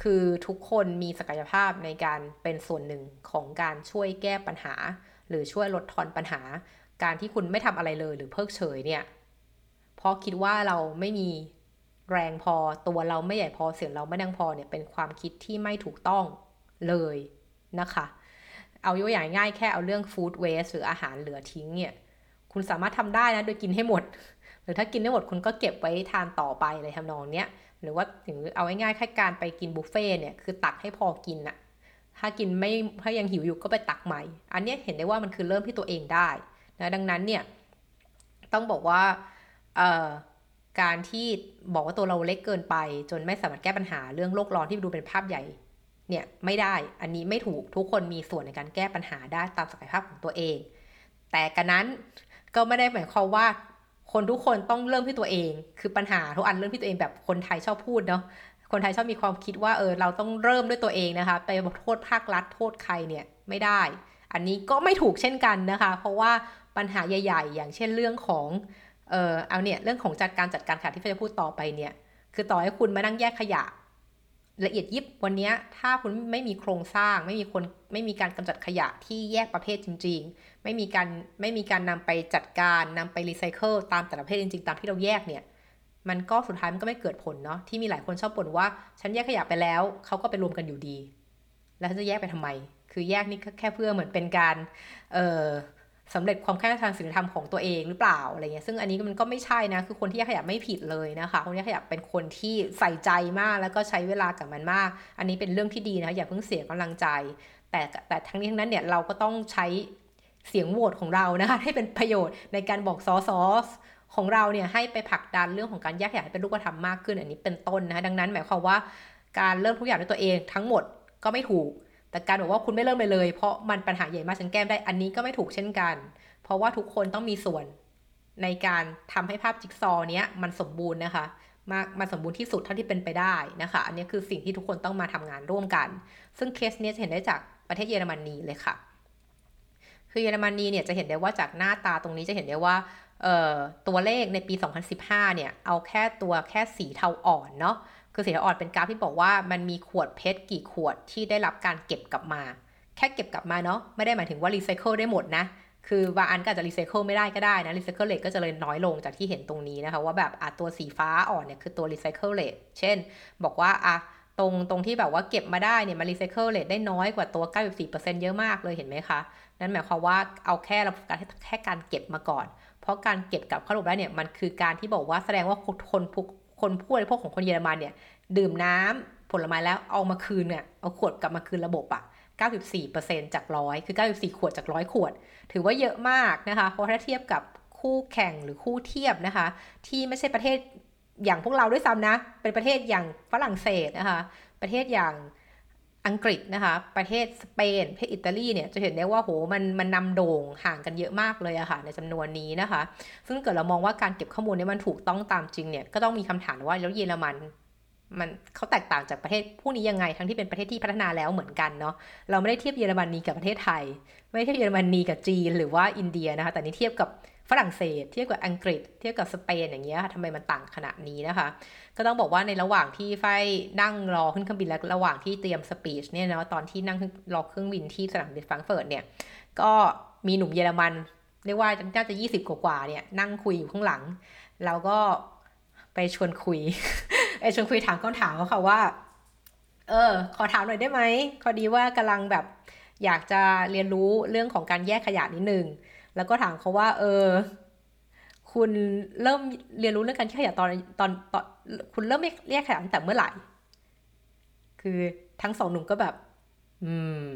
คือทุกคนมีศักยภาพในการเป็นส่วนหนึ่งของการช่วยแก้ปัญหา หรือช่วยลดทอนปัญหา การที่คุณไม่ทำอะไรเลยหรือเพิกเฉยเนี่ย เพราะคิดว่าเราไม่มีแรงพอตัวเราไม่ใหญ่พอเสียงเราไม่ดังพอเนี่ยเป็นความคิดที่ไม่ถูกต้องเลยนะคะ เอายกอย่างง่ายแค่เอาเรื่องฟู้ดเวสหรืออาหารเหลือทิ้งเนี่ย คุณสามารถทำได้นะ โดยกินให้หมด หรือถ้ากินไม่หมดคุณก็เก็บไว้ทานต่อไปเลยทำนองเนี้ยหรือว่าถึงเอาง่ายๆแค่การไปกินบุฟเฟ่เนี่ยคือตักให้พอกินอะถ้ากินไม่ถ้ายังหิวอยู่ก็ไปตักใหม่ อันนี้เห็นได้ว่ามันคือเริ่มที่ตัวเองได้นะดังนั้นเนี่ยต้องบอกว่าการที่บอกว่าตัวเราเล็กเกินไป จนไม่สามารถแก้ปัญหาเรื่องโลกร้อนที่ดูเป็นภาพใหญ่เนี่ยไม่ได้ อันนี้ไม่ถูกทุกคนมีส่วนในการแก้ปัญหาได้ตามศักยภาพของตัวเอง แต่กันนั้นก็ไม่ได้หมายความว่า คนทุกคนต้องเริ่มที่ตัวเอง คือปัญหาทุกอันเริ่มที่ตัวเองแบบคนไทยชอบพูดเนาะคนไทยชอบมีความคิดว่าเออเราต้องเริ่มด้วยตัวเองนะคะ ไปโทษภาครัฐโทษใครเนี่ยไม่ได้ อันนี้ก็ไม่ถูกเช่นกันนะคะ เพราะว่าปัญหาใหญ่ ๆ อย่างเช่นเรื่องของเออเอาเนี่ยเรื่องของจัดการจัดการขยะที่จะพูดต่อไปเนี่ย คือต่อให้คุณมานั่งแยกขยะ ละเอียดยิบวันนี้ถ้าคุณไม่มีโครงสร้าง ไม่มีคนไม่มีการกำจัดขยะที่แยกประเภทจริง ๆ ไม่มีการไม่มีการนำไปจัดการนำไปรีไซเคิลตามแต่ละประเภทจริง ๆ ตามที่เราแยกเนี่ยมันก็สุดท้ายมันก็ไม่เกิดผลเนาะที่มีหลายคนชอบบ่นว่า ฉันแยกขยะไปแล้วเขาก็ไปรวมกันอยู่ดี แล้วจะแยกไปทำไม คือแยกนี่แค่เพื่อเหมือนเป็นการเอ่อ สำเร็จความแค่ทางศีลธรรมของตัวเองหรือเปล่าอะไรเงี้ยซึ่งอันนี้มันก็ไม่ใช่นะ คือคนที่แยกขยะไม่ผิดเลยนะคะคนที่แยกขยะเป็นคนที่ใส่ใจมากแล้วก็ใช้เวลากับมันมาก อันนี้เป็นเรื่องที่ดีนะอย่าเพิ่งเสียกำลังใจ แต่แต่ทั้งนี้ทั้งนั้นเนี่ยเราก็ต้องใช้เสียงโหวตของเรานะคะให้เป็นประโยชน์ในการบอกซอสอสของเราเนี่ยให้ไปผลักดันเรื่องของการแยกขยะเป็นรูปธรรมมากขึ้นอันนี้เป็นต้นนะคะดังนั้นหมายความว่าการเริ่มทุกอย่างด้วยตัวเองทั้งหมดก็ไม่ถูก แต่การบอกว่าคุณไม่เริ่มเลยเลย เพราะมันปัญหาใหญ่มากฉันแก้ได้อันนี้ก็ไม่ถูกเช่นกัน เพราะว่าทุกคนต้องมีส่วนในการทำให้ภาพจิ๊กซอว์เนี้ยมันสมบูรณ์นะคะมากมันสมบูรณ์ที่สุดเท่าที่เป็นไปได้นะคะ อันนี้คือสิ่งที่ทุกคนต้องมาทำงานร่วมกัน ซึ่งเคสนี้จะเห็นได้จากประเทศเยอรมนีเลยค่ะ คือเยอรมนีเนี่ยจะเห็นได้ว่าจากหน้าตาตรงนี้จะเห็นได้ว่าตัวเลขในปี 2015 เนี่ย เอาแค่ตัวแค่สีเทาอ่อนเนาะ คือสีเทาอ่อนเป็นกราฟที่บอกว่ามันมีขวด PET กี่ขวดที่ได้รับการเก็บกลับมา แค่เก็บกลับมาเนาะไม่ได้หมายถึงว่ารีไซเคิลได้หมดนะ คือบางอันก็อาจจะรีไซเคิลไม่ได้ก็ได้นะ recycle rate ก็จะเลยน้อยลงจากที่เห็นตรงนี้นะคะ ว่าแบบอะตัวสีฟ้าอ่อนเนี่ยคือตัว recycle rate เช่น บอกว่าอะตรงตรงที่แบบว่าเก็บมาได้เนี่ยมา recycle rate ได้น้อยกว่าตัว 94%เยอะมากเลยเห็นไหมคะ นั่นหมายความว่าเอาแค่เราการแค่การเก็บมาก่อน เพราะการเก็บกลับเข้าระบบได้เนี่ยมันคือการที่บอกว่าแสดงว่าคนคน คนผู้บริโภคของคนเยอรมันเนี่ย ดื่มน้ำผลไม้แล้วเอามาคืนเนี่ยเอาขวดกลับมาคืนระบบอะ94%จากร้อยคือ 94 ขวดจากร้อยขวด ถือว่าเยอะมากนะคะ เพราะถ้าเทียบกับคู่แข่งหรือคู่เทียบนะคะ ที่ไม่ใช่ประเทศอย่างพวกเราด้วยซ้ำนะ เป็นประเทศอย่างฝรั่งเศสนะคะ ประเทศอย่าง อังกฤษนะคะ ประเทศสเปนประเทศอิตาลีเนี่ยจะเห็นได้ว่าโหมันมันนำโด่งห่างกันเยอะมากเลยอะค่ะในจำนวนนี้นะคะ ซึ่งเกิดเรามองว่าการเก็บข้อมูลเนี่ยมันถูกต้องตามจริงเนี่ยก็ต้องมีคำถามว่าแล้วเยอรมันมันเขาแตกต่างจากประเทศพวกนี้ยังไงทั้งที่เป็นประเทศที่พัฒนาแล้วเหมือนกันเนาะเราไม่ได้เทียบเยอรมนีกับประเทศไทย ไม่ได้เทียบเยอรมนีกับจีนหรือว่าอินเดียนะคะ แต่นี่เทียบกับ ฝรั่งเศส เทียบกับอังกฤษ เทียบกับสเปนอย่างเงี้ยทำไมมันต่างขนาดนี้นะคะ ก็ต้องบอกว่าในระหว่างที่ไฟนั่งรอขึ้นเครื่องบินและระหว่างที่เตรียม speech เนี่ยนะตอนที่นั่งรอเครื่องบินที่สนามบินแฟรงก์เฟิร์ตเนี่ยก็มีหนุ่มเยอรมันเรียกว่าน่าจะยี่สิบกว่าเนี่ยนั่งคุยอยู่ข้างหลัง แล้วก็ไปชวนคุยไอชวนคุยถามก็ถามเขาค่ะว่า เออ ขอถามหน่อยได้ไหมพอดีว่ากำลังแบบอยากจะเรียนรู้เรื่องของการแยกขยะนิดนึง แล้วก็ถามเขาว่า เออ คุณเริ่มเรียนรู้เรื่องการแยกขยะตอนตอนตอนคุณเริ่มแยกขยะตั้งแต่เมื่อไหร่ คือทั้งสองหนุ่มก็แบบ อืม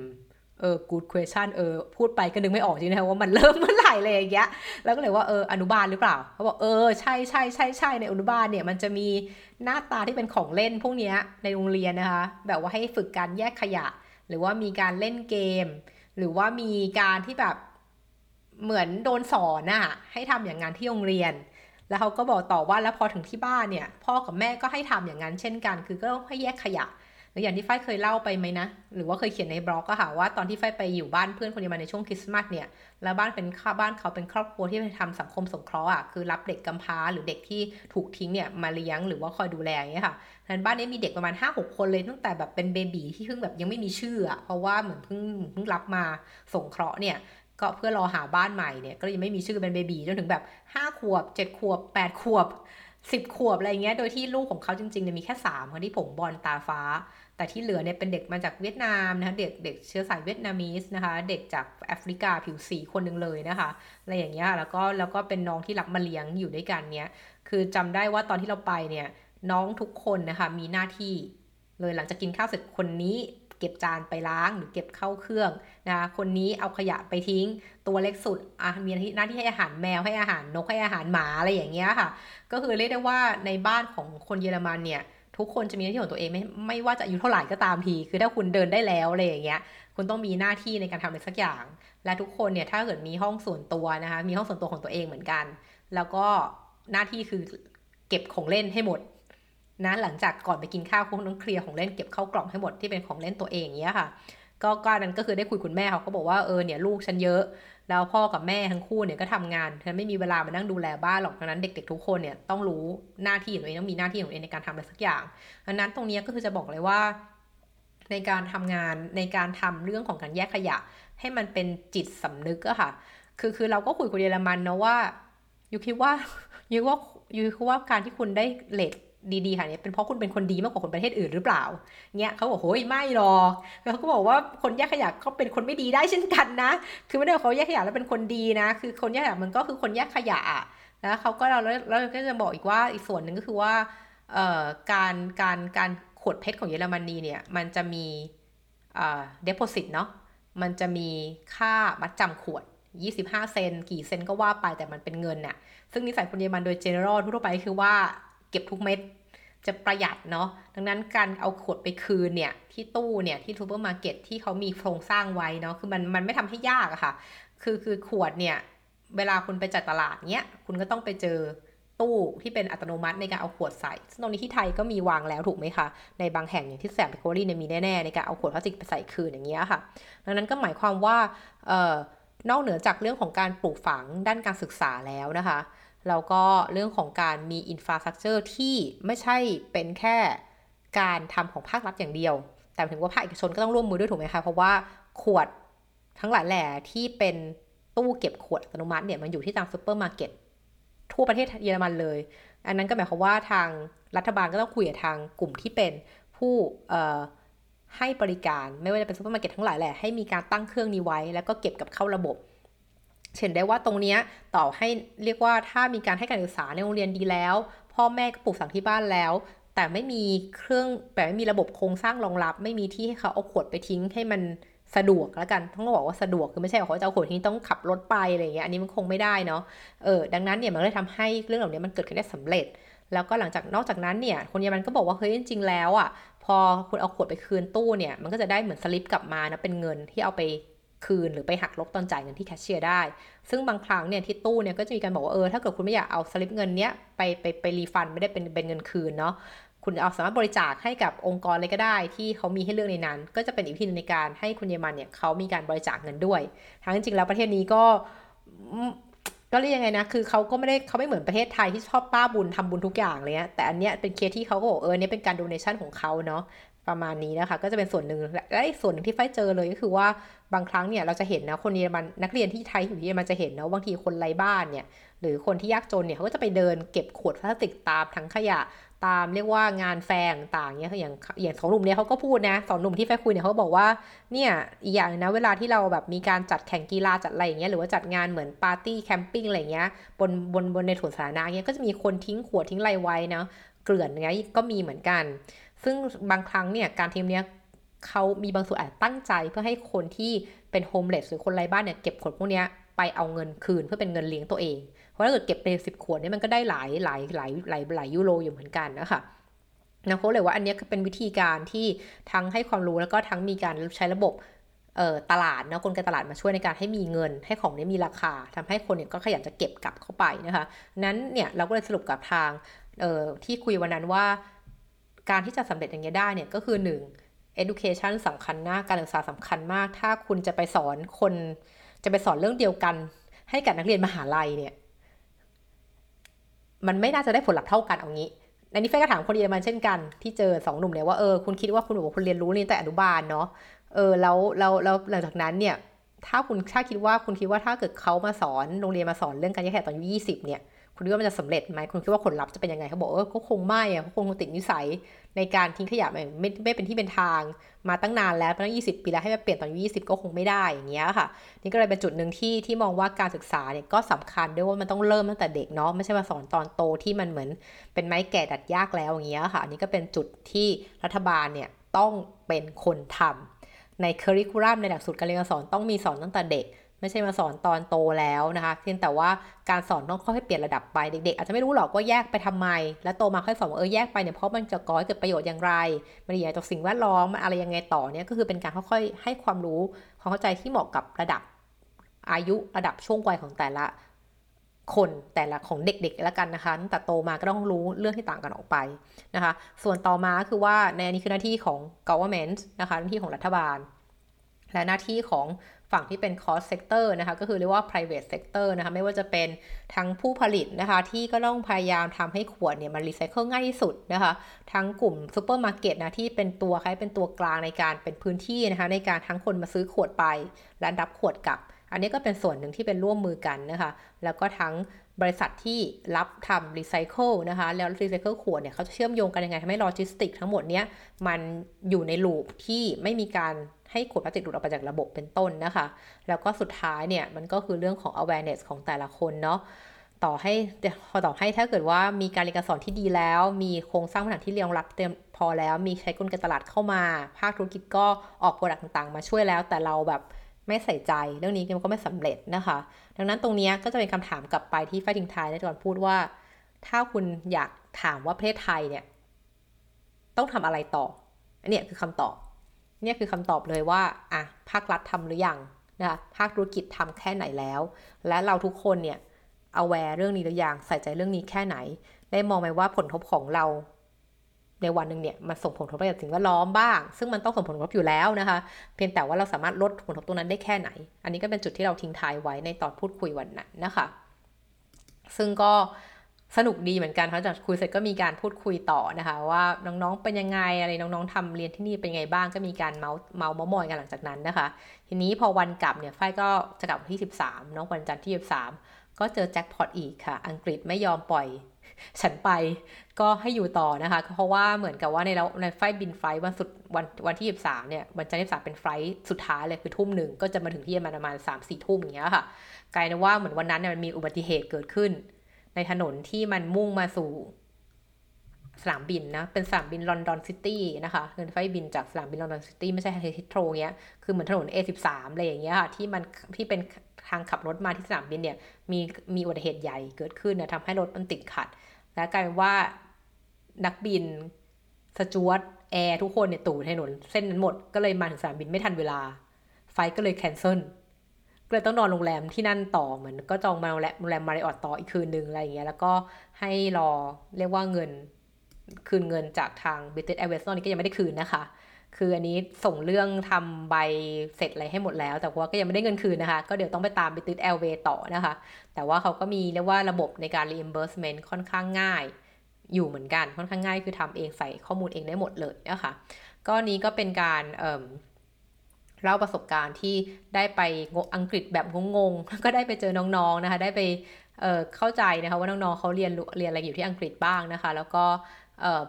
เออ good question เออ พูดไปก็นึกไม่ออกจริงนะว่ามันเริ่มเมื่อไหร่เลยอย่างเงี้ย แล้วก็เลยว่าเอออนุบาลหรือเปล่า เขาบอกเออใช่ใช่ใช่ใช่ในอนุบาลเนี่ย มันจะมีหน้าตาที่เป็นของเล่นพวกนี้ในโรงเรียนนะคะ แบบว่าให้ฝึกการแยกขยะ หรือว่ามีการเล่นเกม หรือว่ามีการที่แบบ เหมือนโดนสอนน่ะให้ทำอย่างงานที่โรงเรียน แล้วเขาก็บอกต่อว่าแล้วพอถึงที่บ้านเนี่ย พ่อกับแม่ก็ให้ทำอย่างนั้นเช่นกัน คือก็ต้องให้แยกขยะหรืออย่างที่ฝ้ายเคยเล่าไปไหมนะ หรือว่าเคยเขียนในบล็อกก็ค่ะว่าตอนที่ฝ้ายไปอยู่บ้านเพื่อนคนเดียวมาในช่วงคริสต์มาสเนี่ย แล้วบ้านเป็นข้าบ้านเขาเป็นครอบครัวที่ไปทำสังคมสงเคราะห์อะคือรับเด็กกำพร้าหรือเด็กที่ถูกทิ้งเนี่ยมาเลี้ยงหรือว่าคอยดูแลอย่างเงี้ยค่ะนั้นบ้านนี้มีเด็กประมาณ 5 6 คนเลยตั้งแต่แบบเป็น baby ที่เพิ่งแบบยังไม่มีชื่ออะเพราะว่าเหมือนเพิ่งเพิ่งรับมาสงเคราะห์เนี่ย ก็เพื่อรอหาบ้านใหม่เนี่ยก็ยังไม่มีชื่อเป็น baby จนถึงแบบ 5 ขวบ 7 ขวบ 8 ขวบ 10 ขวบอะไรเงี้ยโดยที่ลูกของเขาจริงๆเนี่ยมีแค่3คนที่ผมบลอนด์ตาฟ้า แต่ที่เหลือเนี่ยเป็นเด็กมาจากเวียดนามนะคะเด็กเด็กเชื้อสาย Vietnamese นะคะ เด็กจากแอฟริกาผิวสีคนหนึ่งเลยนะคะอะไรอย่างเงี้ยแล้วก็แล้วก็เป็นน้องที่รับมาเลี้ยงอยู่ด้วยกันเนี้ยคือจำได้ว่าตอนที่เราไปเนี่ยน้องทุกคนนะคะมีหน้าที่เลยหลังจากกินข้าวเสร็จคนนี้ เก็บจานไปล้างหรือเก็บเข้าเครื่องนะคะคนนี้เอาขยะไปทิ้ง ตัวเล็กสุดอะมีหน้าที่ให้อาหารแมวให้อาหารนกให้อาหารหมาอะไรอย่างเงี้ยค่ะ ก็คือเรียกได้ว่าในบ้านของคนเยอรมันเนี่ยทุกคนจะมีหน้าที่ของตัวเองไม่ไม่ว่าจะอายุเท่าไหร่ก็ตามที คือถ้าคุณเดินได้แล้วอะไรอย่างเงี้ย คุณต้องมีหน้าที่ในการทำอะไรสักอย่าง และทุกคนเนี่ยถ้าเกิดมีห้องส่วนตัวนะคะ มีห้องส่วนตัวของตัวเองเหมือนกัน แล้วก็หน้าที่คือเก็บของเล่นให้หมด นะหลังจากก่อนไปกินข้าวคุณต้องเคลียร์ของเล่นเก็บเข้ากล่องให้หมดที่เป็นของเล่นตัวเองอย่างเงี้ยค่ะ ก็ก็นั้นก็คือได้คุยคุณแม่เขาก็บอกว่าเออเนี่ยลูกฉันเยอะแล้วพ่อกับแม่ทั้งคู่เนี่ยก็ทำงานฉันไม่มีเวลามานั่งดูแลบ้านหรอกดังนั้นเด็ก ๆ ทุกคนเนี่ยต้องรู้หน้าที่ของตัวเองต้องมีหน้าที่ของตัวเองในการทำอะไรสักอย่างดังนั้นตรงนี้ก็คือจะบอกเลยว่า ในการทำงานในการทำเรื่องของการแยกขยะ ให้มันเป็นจิตสำนึกอะค่ะ คือคือเราก็คุยกับเยอรมันนะว่ายูคิดว่ายูว่ายูคิดว่าการที่คุณได้เลท ดีๆค่ะเนี่ยเป็นเพราะคุณเป็นคนดีมากกว่าคนประเทศอื่นหรือเปล่าเนี่ยเขาบอกโอ้ยไม่หรอกแล้วเขาก็บอกว่าคนแยกขยะเขาเป็นคนไม่ดีได้เช่นกันนะ คือไม่ได้เขาแยกขยะแล้วเป็นคนดีนะ คือคนแยกขยะมันก็คือคนแยกขยะแล้วเขาก็เราแล้วก็จะบอกอีกว่าอีกส่วนหนึ่งก็คือว่าเอ่อการการการขวด PET ของเยอรมนีเนี่ยมันจะมีเอ่อ deposit เนาะมันจะมีค่ามัดจำขวด 25 เซนต์ กี่เซนต์ก็ว่าไปแต่มันเป็นเงินน่ะซึ่งนิสัยคนเยอรมันโดย general ทั่วไปคือว่า เก็บทุกเม็ดจะประหยัดเนาะดังนั้นการเอาขวดไปคืนเนี่ยที่ตู้เนี่ยที่ซูเปอร์มาร์เก็ตที่เขามีโครงสร้างไว้เนาะคือมันมันไม่ทำให้ยากอะค่ะ คือคือขวดเนี่ยเวลาคุณไปจ่ายตลาดเนี้ยคุณก็ต้องไปเจอตู้ที่เป็นอัตโนมัติในการเอาขวดใส่ ซึ่งตรงนี้ที่ไทยก็มีวางแล้วถูกไหมคะ ในบางแห่งอย่างที่แสบเบเกอรี่เนี่ยมีแน่ๆ ในการเอาขวดพลาสติกไปใส่คืนอย่างเงี้ยค่ะ ดังนั้นก็หมายความว่าเอ่อนอกเหนือจากเรื่องของการปลูกฝังด้านการศึกษาแล้วนะคะ แล้วก็เรื่องของการมี infrastructure ที่ไม่ใช่เป็นแค่การทำของภาครัฐอย่างเดียว แต่ถึงว่าภาคเอกชนก็ต้องร่วมมือด้วยถูกไหมคะ เพราะว่าขวดทั้งหลายแหล่ที่เป็นตู้เก็บขวดอัตโนมัติเนี่ยมันอยู่ที่ตามซูเปอร์มาร์เก็ตทั่วประเทศเยอรมันเลย อันนั้นก็หมายความว่าทางรัฐบาลก็ต้องคุยกับทางกลุ่มที่เป็นผู้ให้บริการไม่ว่าจะเป็นซูเปอร์มาร์เก็ตทั้งหลายแหล่ให้มีการตั้งเครื่องนี้ไว้ แล้วก็เก็บกลับเข้าระบบ เห็นได้ว่าตรงนี้ต่อให้เรียกว่าถ้ามีการให้การศึกษาในโรงเรียนดีแล้ว พ่อแม่ก็ปลูกฝังที่บ้านแล้ว แต่ไม่มีเครื่องแต่ไม่มีระบบโครงสร้างรองรับ ไม่มีที่ให้เขาเอาขวดไปทิ้งให้มันสะดวกแล้วกันต้องบอกว่าสะดวกคือไม่ใช่เขาจะเอาขวดทิ้งต้องขับรถไปอะไรอย่างเงี้ยอันนี้มันคงไม่ได้เนาะเออดังนั้นเนี่ยมันเลยทำให้เรื่องเหล่านี้มันเกิดขึ้นได้สำเร็จ แล้วก็หลังจากนอกจากนั้นเนี่ยคนเยอรมันก็บอกว่าเฮ้ยจริงๆแล้วอะพอคุณเอาขวดไปคืนตู้เนี่ยมันก็จะได้เหมือนสลิปกลับมานะเป็นเงินที่เอาไป คืนหรือไปหักลบตอนจ่ายเงินที่แคชเชียร์ได้ ซึ่งบางครั้งเนี่ยที่ตู้เนี่ยก็จะมีการบอกว่าเออถ้าเกิดคุณไม่อยากเอาสลิปเงินเนี้ยไปไปไป refund ไม่ได้เป็นเป็นเงินคืนเนาะคุณเอาสามารถบริจาคให้กับองค์กรอะไรก็ได้ ที่เขามีให้เลือกในนั้น ก็จะเป็นอีกวิธีนึงในการให้คนเยอรมันเนี่ยเขามีการบริจาคเงินด้วยทั้งจริงแล้วประเทศนี้ก็ก็เรียกยังไงนะ คือเขาก็ไม่ได้เขาไม่เหมือนประเทศไทยที่ชอบบ้าบุญทำบุญทุกอย่างเลยนะแต่อันเนี้ยเป็นเคสที่เขาก็บอกเออเนี้ยเป็นการ donation ของเขาเนาะ ประมาณนี้นะคะ ก็จะเป็นส่วนหนึ่งและอีกส่วนหนึ่งที่ไฟเจอเลยก็คือว่าบางครั้งเนี่ยเราจะเห็นนะคนเยอรมันนักเรียนที่ไทยอยู่ที่เยอรมันจะเห็นนะบางทีคนไร้บ้านเนี่ยหรือคนที่ยากจนเนี่ยเขาก็จะไปเดินเก็บขวดพลาสติกตามถังขยะตามเรียกว่างานแฟร์ต่างเนี่ยอย่างอย่างสองหนุ่มเนี่ยเขาก็พูดนะสองหนุ่มที่ไฟคุยเนี่ยเขาบอกว่าเนี่ยอีกอย่างนะเวลาที่เราแบบมีการจัดแข่งกีฬาจัดอะไรอย่างเงี้ยหรือว่าจัดงานเหมือนปาร์ตี้ camping อะไรเงี้ยบนบนบนในถนนสาธารณะเงี้ยก็จะมีคนทิ้งขวดทิ้งไรไว้นะเกลื่อนเงี้ยก็มีเหมือนกัน ซึ่งบางครั้งเนี่ยการทีมเนี้ยเขามีบางส่วนอาจตั้งใจเพื่อให้คนที่เป็นโฮมเลสหรือคนไร้บ้านเนี่ยเก็บขวดพวกนี้ไปเอาเงินคืนเพื่อเป็นเงินเลี้ยงตัวเอง เพราะถ้าเกิดเก็บไปสิบขวดเนี่ยมันก็ได้หลายหลายหลายหลายหลายยูโรอยู่เหมือนกันนะคะนะเขาเลยว่าอันนี้เป็นวิธีการที่ทั้งให้ความรู้แล้วก็ทั้งมีการใช้ระบบตลาดนะกลไกตลาดมาช่วยในการให้มีเงิน ให้ของนี้มีราคาทำให้คนเนี่ยก็ขยันจะเก็บกลับเข้าไปนะคะนั้นเนี่ยเราก็เลยสรุปกับทางที่คุยวันนั้นว่า การที่จะสำเร็จอย่างนี้ยได้เนี่ยก็คือ 1 education สำคัญมากการศึกษาสำคัญมาก ถ้าคุณจะไปสอนคนจะไปสอนเรื่องเดียวกัน ให้กับนักเรียนมหาลัยเนี่ย มันไม่น่าจะได้ผลลัพธ์เท่ากันเอางี้ในนี้แฟก็ถามคนเยอรมันเช่นกันที่เจอสองหนุ่มเนี่ยว่าเออคุณคิดว่าคุณบอกคุณเรียนรู้นี่แต่อนุบาลเนาะเออแล้วแล้วแล้วหลังจากนั้นเนี่ยถ้าคุณถ้าคิดว่าคุณคิดว่าถ้าเกิดเขามาสอนโรงเรียนมาสอนเรื่องการแยกแยะตอนอายุยี่สิบเนี่ย คุณคิดว่ามันจะสำเร็จไหมคุณคิดว่าผลลัพธ์จะเป็นยังไงเขาบอกเออก็คงไม่อะเขาคงติดนิสัยในการทิ้งขยะไม่ไม่เป็นที่เป็นทางมาตั้งนานแล้วตั้งยี่สิบปีแล้วให้มาเปลี่ยนตอนอายุยี่สิบก็คงไม่ได้อย่างเงี้ยค่ะ นี่ก็เลยเป็นจุดหนึ่งที่ที่มองว่าการศึกษาเนี่ยก็สำคัญด้วยว่ามันต้องเริ่มตั้งแต่เด็กเนาะไม่ใช่มาสอนตอนโตที่มันเหมือนเป็นไม้แก่ดัดยากแล้วอย่างเงี้ยค่ะนนี้ก็เป็นจุดที่รัฐบาลเนี่ยต้องเป็นคนทำในเคอริคูลัมในหลักสูตรการเรียนการสอนต้องมีสอนตั้งแต่เด็ก ไม่ใช่มาสอนตอนโตแล้วนะคะเพียงแต่ว่าการสอนต้องค่อยๆเปลี่ยนระดับไปเด็กๆอาจจะไม่รู้หรอกว่าแยกไปทำไม แล้วโตมาค่อยสอนว่าเออแยกไปเนี่ยเพราะมันจะก่อให้เกิดประโยชน์อย่างไรมันดีต่อสิ่งแวดล้อมมันอะไรยังไงต่อเนี่ยก็คือเป็นการค่อยๆให้ความรู้ความเข้าใจที่เหมาะกับระดับอายุระดับช่วงวัยของแต่ละคนแต่ละของเด็กๆแล้วกันนะคะตั้งแต่โตมาก็ต้องรู้เรื่องที่ต่างกันออกไปนะคะ ส่วนต่อมาคือว่าในอันนี้คือหน้าที่ของ government นะคะหน้าที่ของรัฐบาล และหน้าที่ของ ฝั่งที่เป็น cost sector นะคะก็คือเรียกว่า private sector นะคะไม่ว่าจะเป็นทั้งผู้ผลิตนะคะที่ก็ต้องพยายามทำให้ขวดเนี่ยมันรีไซเคิลง่ายที่สุดนะคะทั้งกลุ่มซูเปอร์มาร์เก็ตนะที่เป็นตัวคล้ายเป็นตัวกลางในการเป็นพื้นที่นะคะในการทั้งคนมาซื้อขวดไป และรับขวดกลับ อันนี้ก็เป็นส่วนหนึ่งที่เป็นร่วมมือกันนะคะแล้วก็ทั้ง บริษัทที่รับทำรีไซเคิลนะคะ แล้วรีไซเคิลขวดเนี่ยเขาจะเชื่อมโยงกันยังไงทำให้โลจิสติกทั้งหมดเนี้ยมันอยู่ใน loop ที่ไม่มีการให้ขวดพลาสติกหลุดออกไปจากระบบเป็นต้นนะคะ แล้วก็สุดท้ายเนี่ยมันก็คือเรื่องของ awareness ของแต่ละคนเนาะต่อให้พอต่อให้ถ้าเกิดว่ามีการเรียนการสอนที่ดีแล้ว มีโครงสร้างพื้นฐานที่รองรับเต็มพอแล้ว มีใช้กลไกตลาดเข้ามา ภาคธุรกิจก็ออก product ต่างๆ มาช่วยแล้ว แต่เราแบบ ไม่ใส่ใจเรื่องนี้มันก็ไม่สำเร็จนะคะ ดังนั้นตรงนี้ก็จะเป็นคำถามกลับไปที่ไฟทิงไทยในตอนพูดว่า ถ้าคุณอยากถามว่าประเทศไทยเนี่ยต้องทำอะไรต่ออันนี้คือคำตอบเนี่ยคือคำตอบเลยว่าอะภาครัฐทำหรือยังนะคะภาคธุรกิจทำแค่ไหนแล้ว และเราทุกคนเนี่ยเอาแวร์เรื่องนี้หรือยังใส่ใจเรื่องนี้แค่ไหน ได้มองไหมว่าผลทบของเรา ในวันหนึ่งเนี่ยมันส่งผลกระทบกับสิ่งแวดล้อมบ้าง ซึ่งมันต้องส่งผลกระทบอยู่แล้วนะคะ เพียงแต่ว่าเราสามารถลดผลกระทบตรงนั้นได้แค่ไหน อันนี้ก็เป็นจุดที่เราทิ้งท้ายไว้ในตอนพูดคุยวันนั้นนะคะ ซึ่งก็สนุกดีเหมือนกันเพราะจากคุยเสร็จก็มีการพูดคุยต่อนะคะ ว่าน้องๆเป็นยังไงอะไรน้องๆทำเรียนที่นี่เป็นไงบ้างก็มีการเมาส์เมาส์มอยกันหลังจากนั้นนะคะ ทีนี้พอวันกลับเนี่ยฝ้ายก็จะกลับวันที่ 13น้องวันจันทร์ที่ 13 ก็เจอแจ็คพอตอีกค่ะ อังกฤษไม่ยอมปล่อยฉันไป ก็ให้อยู่ต่อนะคะ เพราะว่าเหมือนกับว่าในแล้วในไฟบินไฟวันสุดวันวันที่23เนี่ยวันจันทร์ที่3เป็นไฟสุดท้ายเลยคือทุ่มหนึ่งก็จะมาถึงที่ประมาณ3 4ทุ่มอย่างเงี้ยค่ะกลายเป็นว่าเหมือนวันนั้นเนี่ยมันมีอุบัติเหตุเกิดขึ้น ในถนนที่มันมุ่งมาสู่สนามบินนะ เป็นสนามบินลอนดอนซิตี้นะคะเงินไฟบินจากสนามบินลอนดอนซิตี้ไม่ใช่ Heathrow เงี้ย คือเหมือนถนน A13 อะไรอย่างเงี้ยค่ะ ที่มันที่เป็นทางขับรถมาที่สนามบินเนี่ย มีมีอุบัติเหตุใหญ่เกิดขึ้นนะทำให้รถมันติดขัด และกลายเป็นว่า นักบิน สจ๊วตแอร์ทุกคนเนี่ยอยู่ถนนเส้นนั้นหมดก็เลยมาถึงสนามบินไม่ทันเวลา flight ก็เลย cancel ก็เลยต้องนอนโรงแรมที่นั่นต่อเหมือนก็จองมาโรงแรมโรงแรม Marriott ต่ออีกคืนนึงอะไรอย่างเงี้ยแล้วก็ให้รอเรียกว่าเงินคืนเงินจากทางบิ r เ t แอร์เวสตอนนี้ก็ยังไม่ได้คืนนะคะ คืออันนี้ส่งเรื่องทำใบเสร็จอะไรให้หมดแล้ว แต่ว่าก็ยังไม่ได้เงินคืนนะคะ ก็เดี๋ยวต้องไปตามบิ r เ t แอร์เวต่อนะคะ แต่ว่าเขาก็มีเรียกว่าระบบในการ reimbursement ค่อนข้างง่าย อยู่เหมือนกันค่อนข้างง่ายคือทำเองใส่ข้อมูลเองได้หมดเลยนะคะก็นี้ก็เป็นการเเล่าประสบการณ์ที่ได้ไปอังกฤษแบบงงๆก็ได้ไปเจอน้องๆนะคะ ได้ไปเเข้าใจนะคะว่าน้องๆเขาเรียนเรียนอะไรอยู่ที่อังกฤษบ้างนะคะ แล้วก็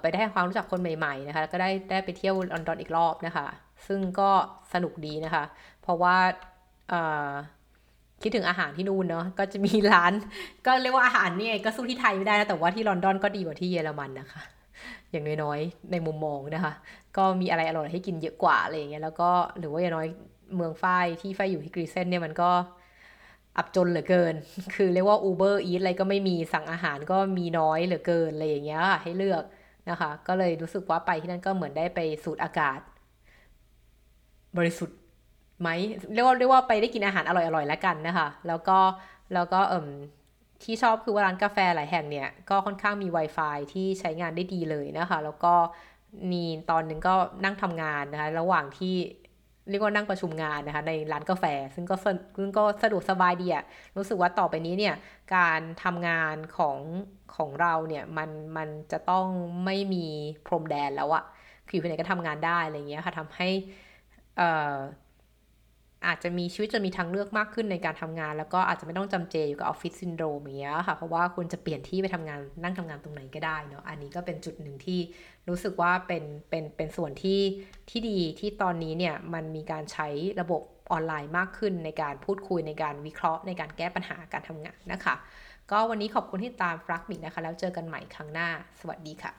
ไปได้ความรู้จักคนใหม่ๆนะคะแล้วก็ได้ได้ไปเที่ยวลอนดอนอีกรอบนะคะ ซึ่งก็สนุกดีนะคะ เพราะว่า คิดถึงอาหารที่นู่นเนาะก็จะมีร้าน ก็เรียกว่าอาหารเนี่ยก็สู้ที่ไทยไม่ได้นะแต่ว่าที่ลอนดอนก็ดีกว่าที่เยอรมันนะคะ อย่างน้อยๆในมุมมองนะคะ ก็มีอะไรอร่อยให้กินเยอะกว่าอะไรอย่างเงี้ยแล้วก็หรือว่าอย่างน้อยเมืองฝ้ายที่ฝ้ายอยู่ที่กรีเซนเนี่ยมันก็อับจนเหลือเกิน คือเรียกว่า Uber Eat อะไรก็ไม่มีสั่งอาหารก็มีน้อยเหลือเกินอะไรอย่างเงี้ยให้เลือกนะคะ ก็เลยรู้สึกว่าไปที่นั่นก็เหมือนได้ไปสูดอากาศ บริสุทธิ์ ไหมเรียกว่าเรียกว่าไปได้กินอาหารอร่อยๆแล้วกันนะคะ แล้วก็แล้วก็เอ่มที่ชอบคือว่าร้านกาแฟหลายแห่งเนี่ย ก็ค่อนข้างมี Wi-Fi ที่ใช้งานได้ดีเลยนะคะ แล้วก็มีตอนนึงก็นั่งทำงานนะคะ ระหว่างที่เรียกว่านั่งประชุมงานนะคะในร้านกาแฟ ซึ่งก็ซึ่งก็สะดวกสบายดีอะรู้สึกว่าต่อไปนี้เนี่ยการทำงานของของเราเนี่ยมันมันจะต้องไม่มีพรมแดนแล้วอะคืออยู่ที่ไหนก็ทำงานได้อะไรเงี้ยค่ะทำให้เอ่อ อาจจะมีชีวิตจะมีทางเลือกมากขึ้นในการทำงาน แล้วก็อาจจะไม่ต้องจำเจอยู่กับออฟฟิศซินโดรมเนี้ยค่ะ เพราะว่าคุณจะเปลี่ยนที่ไปทำงานนั่งทำงานตรงไหนก็ได้เนาะอันนี้ก็เป็นจุดหนึ่งที่รู้สึกว่าเป็นเป็นเป็นส่วนที่ที่ดีที่ตอนนี้เนี่ยมันมีการใช้ระบบออนไลน์มากขึ้นในการพูดคุยในการวิเคราะห์ในการแก้ปัญหาการทำงานนะคะ ก็วันนี้ขอบคุณที่ตามฟลักมิกนะคะ แล้วเจอกันใหม่ครั้งหน้า สวัสดีค่ะ